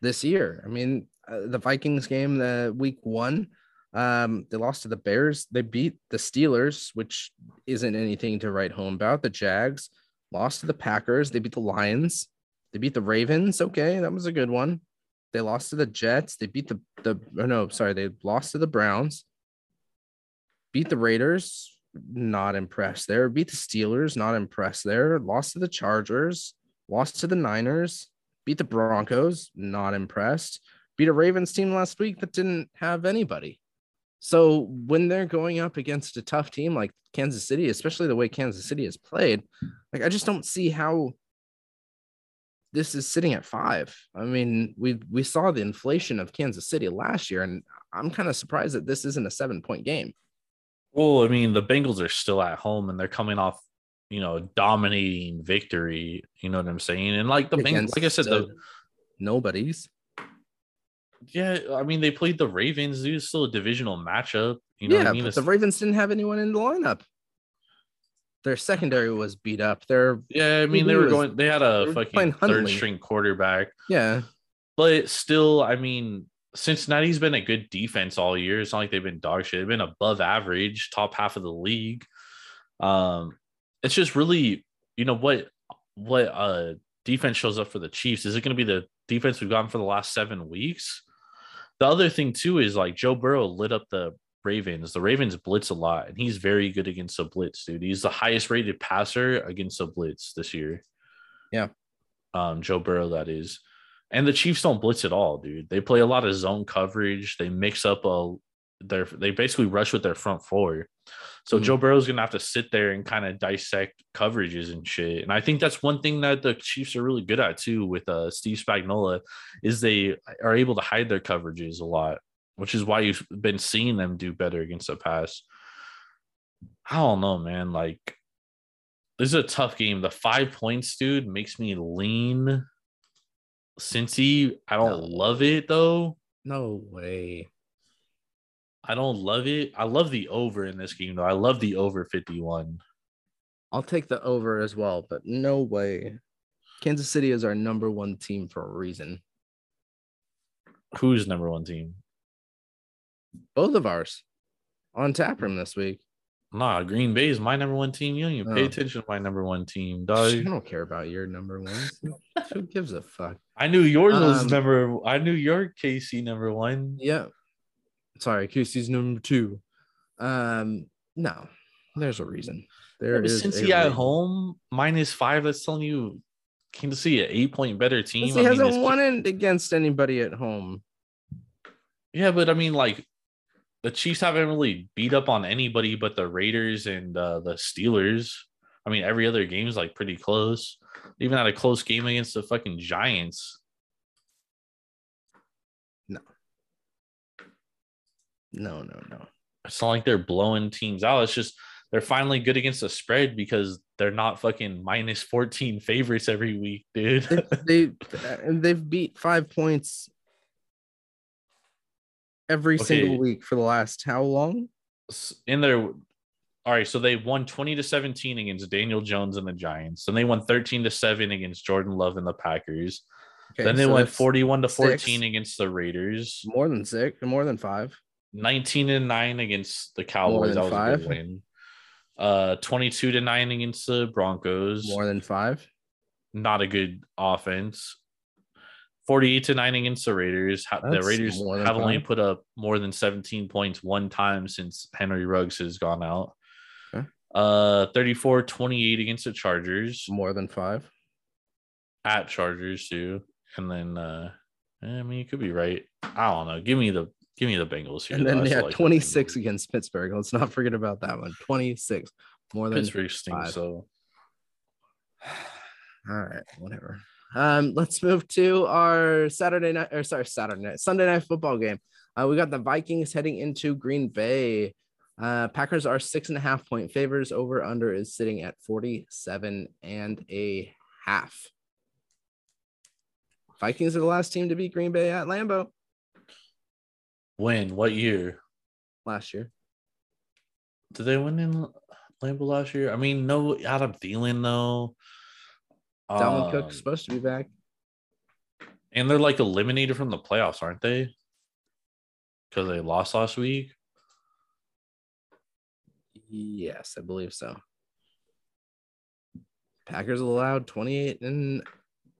this year. I mean uh, the Vikings game, the week one, um, they lost to the Bears. They beat the Steelers, which isn't anything to write home about. The Jags lost to the Packers. They beat the Lions. They beat the Ravens. Okay, that was a good one. They lost to the Jets. They beat the the oh no, sorry, they lost to the Browns. Beat the Raiders. Not impressed there. Beat the Steelers. Not impressed there. Lost to the Chargers. Lost to the Niners. Beat the Broncos. Not impressed. Beat a Ravens team last week that didn't have anybody. So when they're going up against a tough team like Kansas City, especially the way Kansas City has played, like I just don't see how this is sitting at five. I mean, we we saw the inflation of Kansas City last year, and I'm kind of surprised that this isn't a seven point game. Well, I mean, the Bengals are still at home and they're coming off, you know, dominating victory. You know what I'm saying? And like the Bengals, like I said, the nobody's. yeah, I mean, they played the Ravens. It was still a divisional matchup. You know yeah, what I mean? but the Ravens didn't have anyone in the lineup. Their secondary was beat up. Their yeah, I mean, they were was- going, they had a were fucking third string quarterback. yeah, But still, I mean, Cincinnati's been a good defense all year. It's not like they've been dog shit. They've been above average, top half of the league. Um, it's just really, you know, what what uh defense shows up for the Chiefs. Is it going to be the defense we've gotten for the last seven weeks? The other thing too is like Joe Burrow lit up the Ravens. The Ravens blitz a lot, and he's very good against a blitz, dude. He's the highest rated passer against a blitz this year. Yeah. Um, Joe Burrow, that is. And the Chiefs don't blitz at all, dude. They play a lot of zone coverage. They mix up a their they basically rush with their front four. So Mhm. Joe Burrow's gonna have to sit there and kind of dissect coverages and shit. And I think that's one thing that the Chiefs are really good at too with uh Steve Spagnuolo is they are able to hide their coverages a lot, which is why you've been seeing them do better against the pass. I don't know, man. Like this is a tough game. The five points, dude, makes me lean Cincy. I don't No. love it though. no way. I don't love it. I love the over in this game though. I love the over 51. I'll take the over as well, but no way. Kansas City is our number one team for a reason. Who's number one team? Both of ours on tap room this week. Nah, Green Bay is my number one team. You don't even pay Oh. attention to my number one team, I dog. don't care about your number one. Who gives a fuck? I knew yours was Um, number. I knew your KC number one. Yeah. Sorry, KC's number two. Um, no, there's a reason. There is Cincy at home minus five, that's telling you Kansas see an eight point better team. He I hasn't it's- won against anybody at home. Yeah, but I mean, like the Chiefs haven't really beat up on anybody but the Raiders and uh, the Steelers. I mean, every other game is like pretty close. They Even had a close game against the fucking Giants. No, no, no. No. It's not like they're blowing teams out. It's just they're finally good against the spread because they're not fucking minus 14 favorites every week, dude. They, they they've beat five points every Okay. single week for the last how long? in their all right, so they won 20 to 17 against Daniel Jones and the Giants. And they won 13 to 7 against Jordan Love and the Packers. Okay, then they so went 41 to six. 14 against the Raiders. more than six, more than five. 19 and 9 against the Cowboys. than That was a five? good win. Uh 22 to 9 against the Broncos. More than five. Not a good offense. 48 to 9 against the Raiders. Ha- The Raiders have only put up more than 17 points one time since Henry Ruggs has gone out. Okay. Uh 34 28 against the Chargers More than five. at Chargers too. And then uh I mean you could be right. I don't know. Give me the give me the Bengals here. And then yeah, like 26 Bengals. against Pittsburgh. Let's not forget about that one. 26. More than Pittsburgh stinks so all right, whatever. Um, let's move to our Saturday night or sorry, Saturday night, Sunday night football game. Uh, we got the Vikings heading into Green Bay. Uh, Packers are six and a half point favors. Over under is sitting at 47 and a half. Vikings are the last team to beat Green Bay at Lambeau when what year? last year. Did they win in Lambeau last year? I mean, no Adam Thielen though. Dalvin Um, Cook's supposed to be back. and they're like eliminated from the playoffs, aren't they? Because they lost last week. Yes, I believe so. Packers allowed 28 and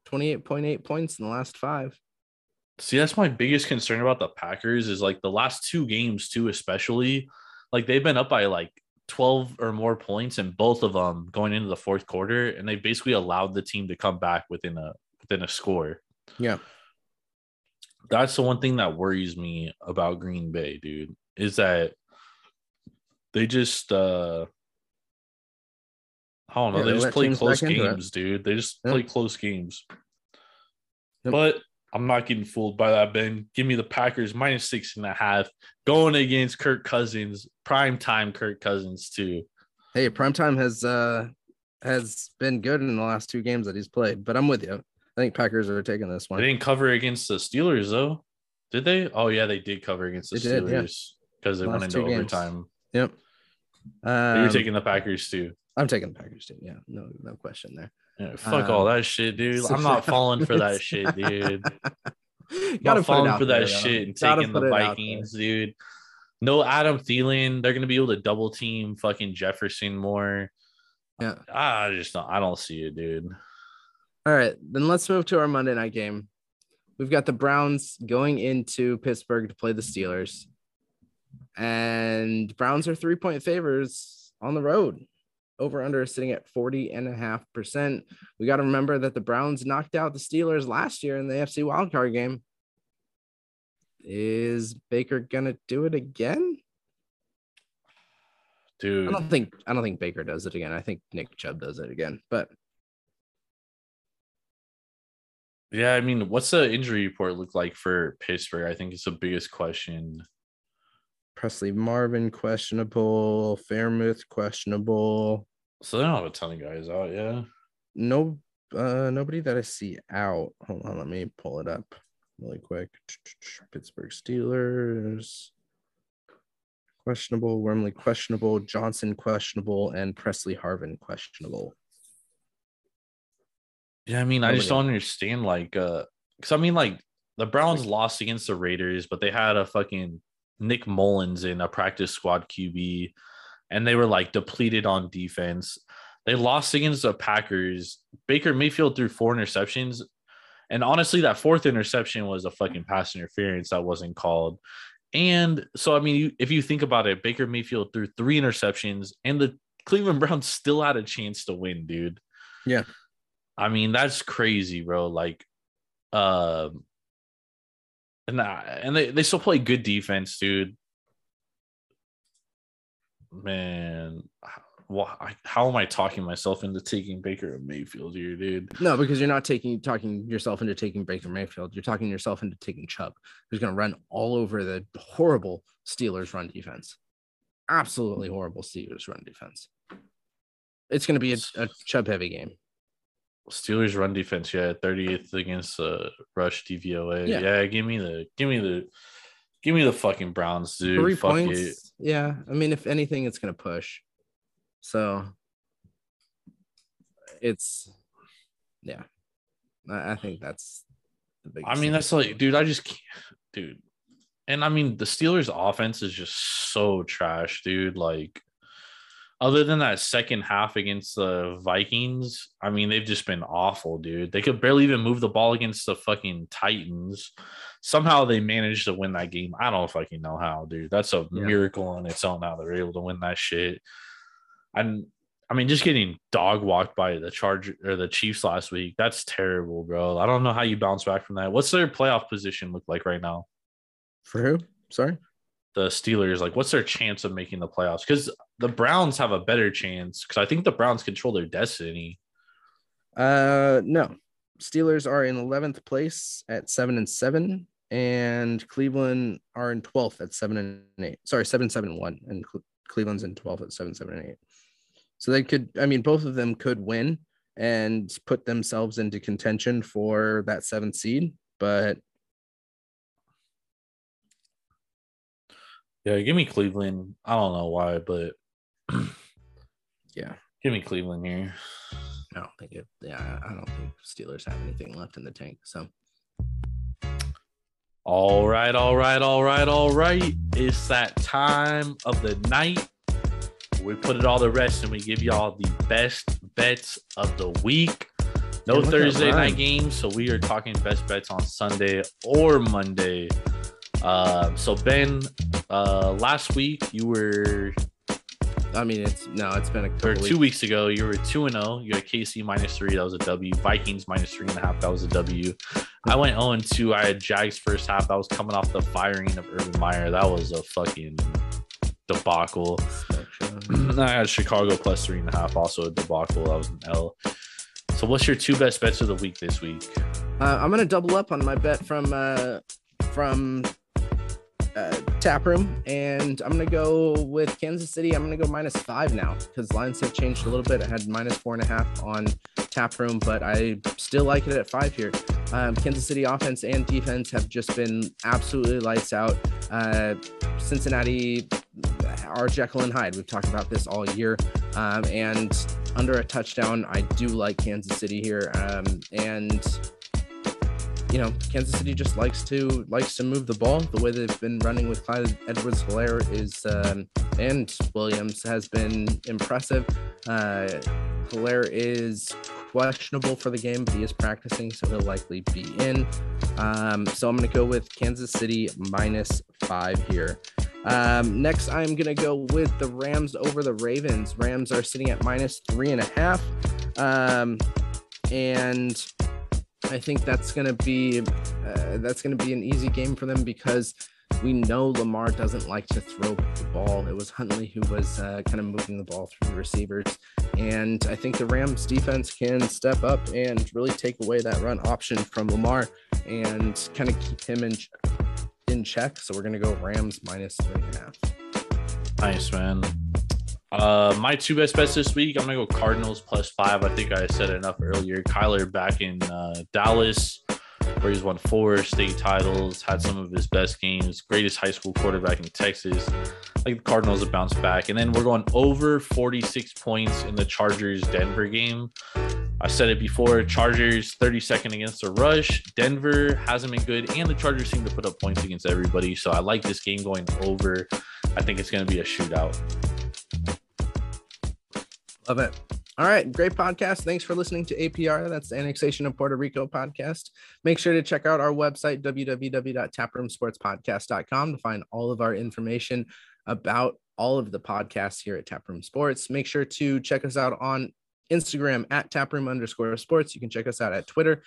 28.8 points in the last five. See, that's my biggest concern about the Packers is like the last two games too, especially like they've been up by like 12 or more points in both of them going into the fourth quarter, and they basically allowed the team to come back within a within a score. Yeah. That's the one thing that worries me about Green Bay, dude, is that they just uh I don't know, Yeah, they they just play close back into it. games, dude. They just Yeah. play close games. Yep. But I'm not getting fooled by that, Ben. Give me the Packers minus six and a half going against Kirk Cousins, prime time Kirk Cousins, too. Hey, primetime has uh has been good in the last two games that he's played, but I'm with you. I think Packers are taking this one. They didn't cover against the Steelers, though. Did they? Oh, yeah, they did cover against the They. Steelers because they went into games. overtime. Yep. Um, You're taking the Packers, too. I'm taking the Packers too. Yeah, no, no question there. Yeah, fuck Um, all that shit, dude. so- I'm not falling for that shit, dude. Gotta not put it falling for that there, shit and Gotta taking the put it out there. Vikings, dude. No Adam Thielen. They're gonna be able to double team fucking Jefferson more. Yeah. I just don't. I don't see it, dude. All right, then let's move to our Monday night game. We've got the Browns going into Pittsburgh to play the Steelers. And Browns are three point favors on the road. Over under is sitting at 40 and a half percent. We got to remember that the Browns knocked out the Steelers last year in the AFC wildcard game. Is Baker gonna do it again? Dude. I don't think I don't think Baker does it again. I think Nick Chubb does it again. But yeah. I mean, what's the injury report look like for Pittsburgh? I think it's the biggest question. Pressley Harvin questionable, Freiermuth questionable. So they don't have a ton of guys out. Yeah. No, uh, nobody that I see out. Hold on, let me pull it up really quick. Pittsburgh Steelers questionable, Wormley questionable, Johnson questionable, and Pressley Harvin questionable. Yeah, I mean, I just don't understand. Like, uh, because I mean, like the Browns lost against the Raiders, but they had a fucking Nick Mullens in a practice squad QB, and they were like depleted on defense. They lost against the Packers. Baker Mayfield threw four interceptions, and honestly, that fourth interception was a fucking pass interference that wasn't called. And so, I mean, you, if you think about it, Baker Mayfield threw three interceptions, and the Cleveland Browns still had a chance to win, dude. Yeah. I mean, that's crazy, bro. Like, um, and that, and they, they still play good defense, dude. Man, why, how am I talking myself into taking Baker and Mayfield here, dude? No, because you're not taking talking yourself into taking Baker Mayfield. You're talking yourself into taking Chubb, who's going to run all over the horrible Steelers run defense. Absolutely horrible Steelers run defense. It's going to be a, a Chubb heavy game. Steelers run defense, yeah, 38th against uh rush DVOA. Yeah. Yeah. give me the give me the give me the fucking Browns, dude. Three Fuck points. it. Yeah. I mean, if anything, it's going to push. So it's, yeah, I, I think that's the biggest. I mean, that's like, dude, I just can't, dude. And I mean, the Steelers' offense is just so trash, dude. Like, other than that second half against the Vikings, I mean, they've just been awful, dude. They could barely even move the ball against the fucking Titans. Somehow they managed to win that game. I don't fucking know how, dude. That's a Yeah. miracle on its own how they're able to win that shit. And I mean, just getting dog walked by the Charger or the Chiefs last week, that's terrible, bro. I don't know how you bounce back from that. What's their playoff position look like right now? for who? Sorry. The Steelers, like, what's their chance of making the playoffs? Because the Browns have a better chance. Because I think the Browns control their destiny. Uh, no. Steelers are in 11th place at seven and seven, and Cleveland are in 12th at seven and eight. Sorry, seven, seven, one, and Cle- Cleveland's in 12th at seven, seven, and eight. So they could, I mean, both of them could win and put themselves into contention for that seventh seed, but Yeah, give me Cleveland. I don't know why, but yeah, give me Cleveland here. I don't think it. Yeah, I don't think Steelers have anything left in the tank. So All right, all right, all right, all right. It's that time of the night. We put it all to rest and we give y'all the best bets of the week. No Yeah, look at Thursday night games, so we are talking best bets on Sunday or Monday. Uh, so Ben, uh, last week you were I mean, it's no, it's been a or two weeks. weeks ago you were two and zero. You had KC minus three, that was a W. Vikings minus three and a half, that was a W. I went zero and two. I had Jags first half. I was coming off the firing of Urban Meyer. That was a fucking debacle. I had Chicago plus three and a half, also a debacle. That was an L. So, what's your two best bets of the week this week? Uh, I'm gonna double up on my bet from uh, from uh, Taproom, and I'm gonna go with Kansas City. I'm gonna go minus five now because lines have changed a little bit. I had minus four and a half on Taproom, but I still like it at five here. Um, Kansas City offense and defense have just been absolutely lights out. Uh, Cincinnati are Jekyll and Hyde. We've talked about this all year, um, and under a touchdown, I do like Kansas City here, um, and you know, Kansas City just likes to likes to move the ball. The way they've been running with Clyde Edwards Helaire is um, and Williams has been impressive. Uh, Helaire is questionable for the game, but he is practicing, so he'll likely be in. Um, so I'm going to go with Kansas City minus five here. Um, next, I'm going to go with the Rams over the Ravens. Rams are sitting at minus three and a half. Um, and I think that's going to be uh, that's going to be an easy game for them because we know Lamar doesn't like to throw the ball. It was Huntley who was uh, kind of moving the ball through the receivers, and I think the Rams defense can step up and really take away that run option from Lamar and kind of keep him in in check. So we're going to go Rams minus three and a half. Nice, man. Uh, my two best bets this week, I'm gonna go Cardinals plus five. I think I said enough earlier. Kyler back in uh, Dallas, where he's won four state titles, had some of his best games, greatest high school quarterback in Texas. I think the Cardinals have bounced back, and then we're going over 46 points in the Chargers Denver game. I said it before. Chargers 32nd against the rush. Denver hasn't been good, and the Chargers seem to put up points against everybody. So I like this game going over. I think it's going to be a shootout. Love it. All right, great podcast. Thanks for listening to APR. That's the Annexation of Puerto Rico podcast. Make sure to check out our website, www.taproomsportspodcast.com, to find all of our information about all of the podcasts here at Taproom Sports. Make sure to check us out on Instagram at taproom underscore sports. You can check us out at Twitter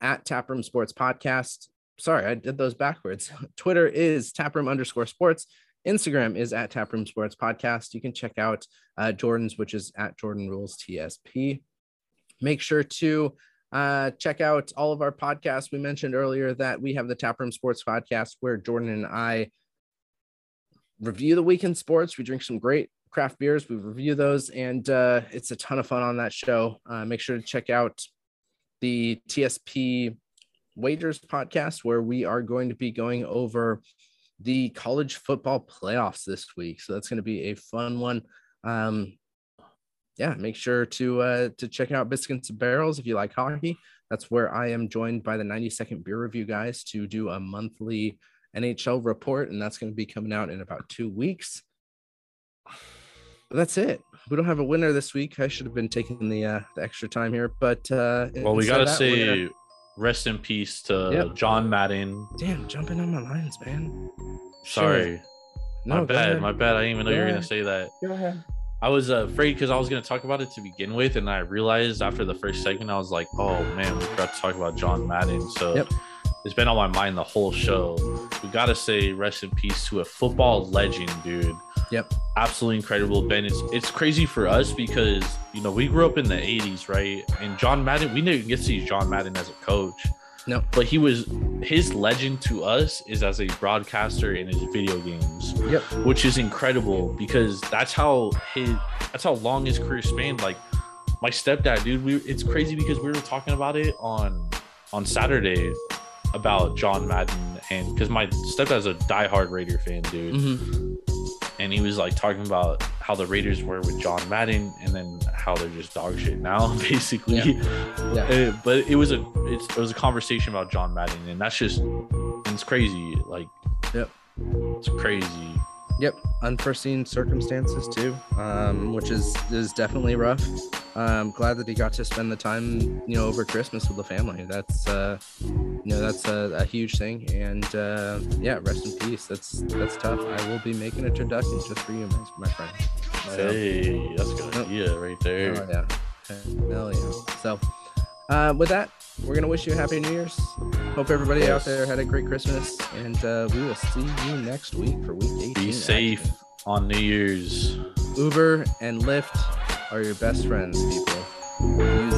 at taproom sports podcast. Sorry, I did those backwards. Twitter is taproom underscore sports. Instagram is at Taproom Sports Podcast. You can check out uh, Jordan's, which is at Jordan Rules TSP. Make sure to uh, check out all of our podcasts. We mentioned earlier that we have the Taproom Sports Podcast where Jordan and I review the weekend sports. We drink some great craft beers. We review those, and uh, it's a ton of fun on that show. Uh, make sure to check out the TSP Wagers podcast where we are going to be going over the college football playoffs this week. So that's going to be a fun one. Um, yeah, make sure to uh, to check out Biscuits and Barrels if you like hockey. That's where I am joined by the 90 second beer review guys to do a monthly NHL report, and that's going to be coming out in about two weeks. But that's it. We don't have a winner this week. I should have been taking the uh, the extra time here, but uh, well, we gotta of say rest in peace to Yep. John Madden. damn, jumping on my lines, man. Sorry, No, my go bad, ahead. my bad. I didn't even know you were gonna say that. Go ahead. I was uh, afraid because I was gonna talk about it to begin with, and I realized after the first segment, I was like, "Oh man, we forgot to talk about John Madden." So Yep. it's been on my mind the whole show. We gotta say rest in peace to a football legend, dude. Yep. Absolutely incredible, Ben. It's it's crazy for us because you know we grew up in the '80s, right? And John Madden, we didn't get to see John Madden as a coach. No. But he was his legend to us is as a broadcaster in his video games Yep. which is incredible because that's how his that's how long his career spanned. Like my stepdad, dude, we it's crazy because we were talking about it on on Saturday about John Madden and because my stepdad's a diehard Raider fan, dude, hmm and he was like talking about how the Raiders were with John Madden and then how they're just dog shit now, basically. Yeah. Uh, but it was a it's, it was a conversation about John Madden, and that's just it's crazy. Like, Yep. it's crazy. Yep, unforeseen circumstances too, um, which is is definitely rough. I'm glad that he got to spend the time, you know, over Christmas with the family. That's uh, you know, that's a, a huge thing, and uh, yeah, rest in peace. That's that's tough. I will be making a turducken just for you, my, my friend. So, Hey, that's a good Yep. idea right there. oh yeah, hell yeah. So, uh, with that, we're gonna wish you a happy New Year's. Hope everybody out there had a great Christmas, and uh, we will see you next week for week 18. Be safe action. on New Year's. Uber and Lyft are your best friends, people. Use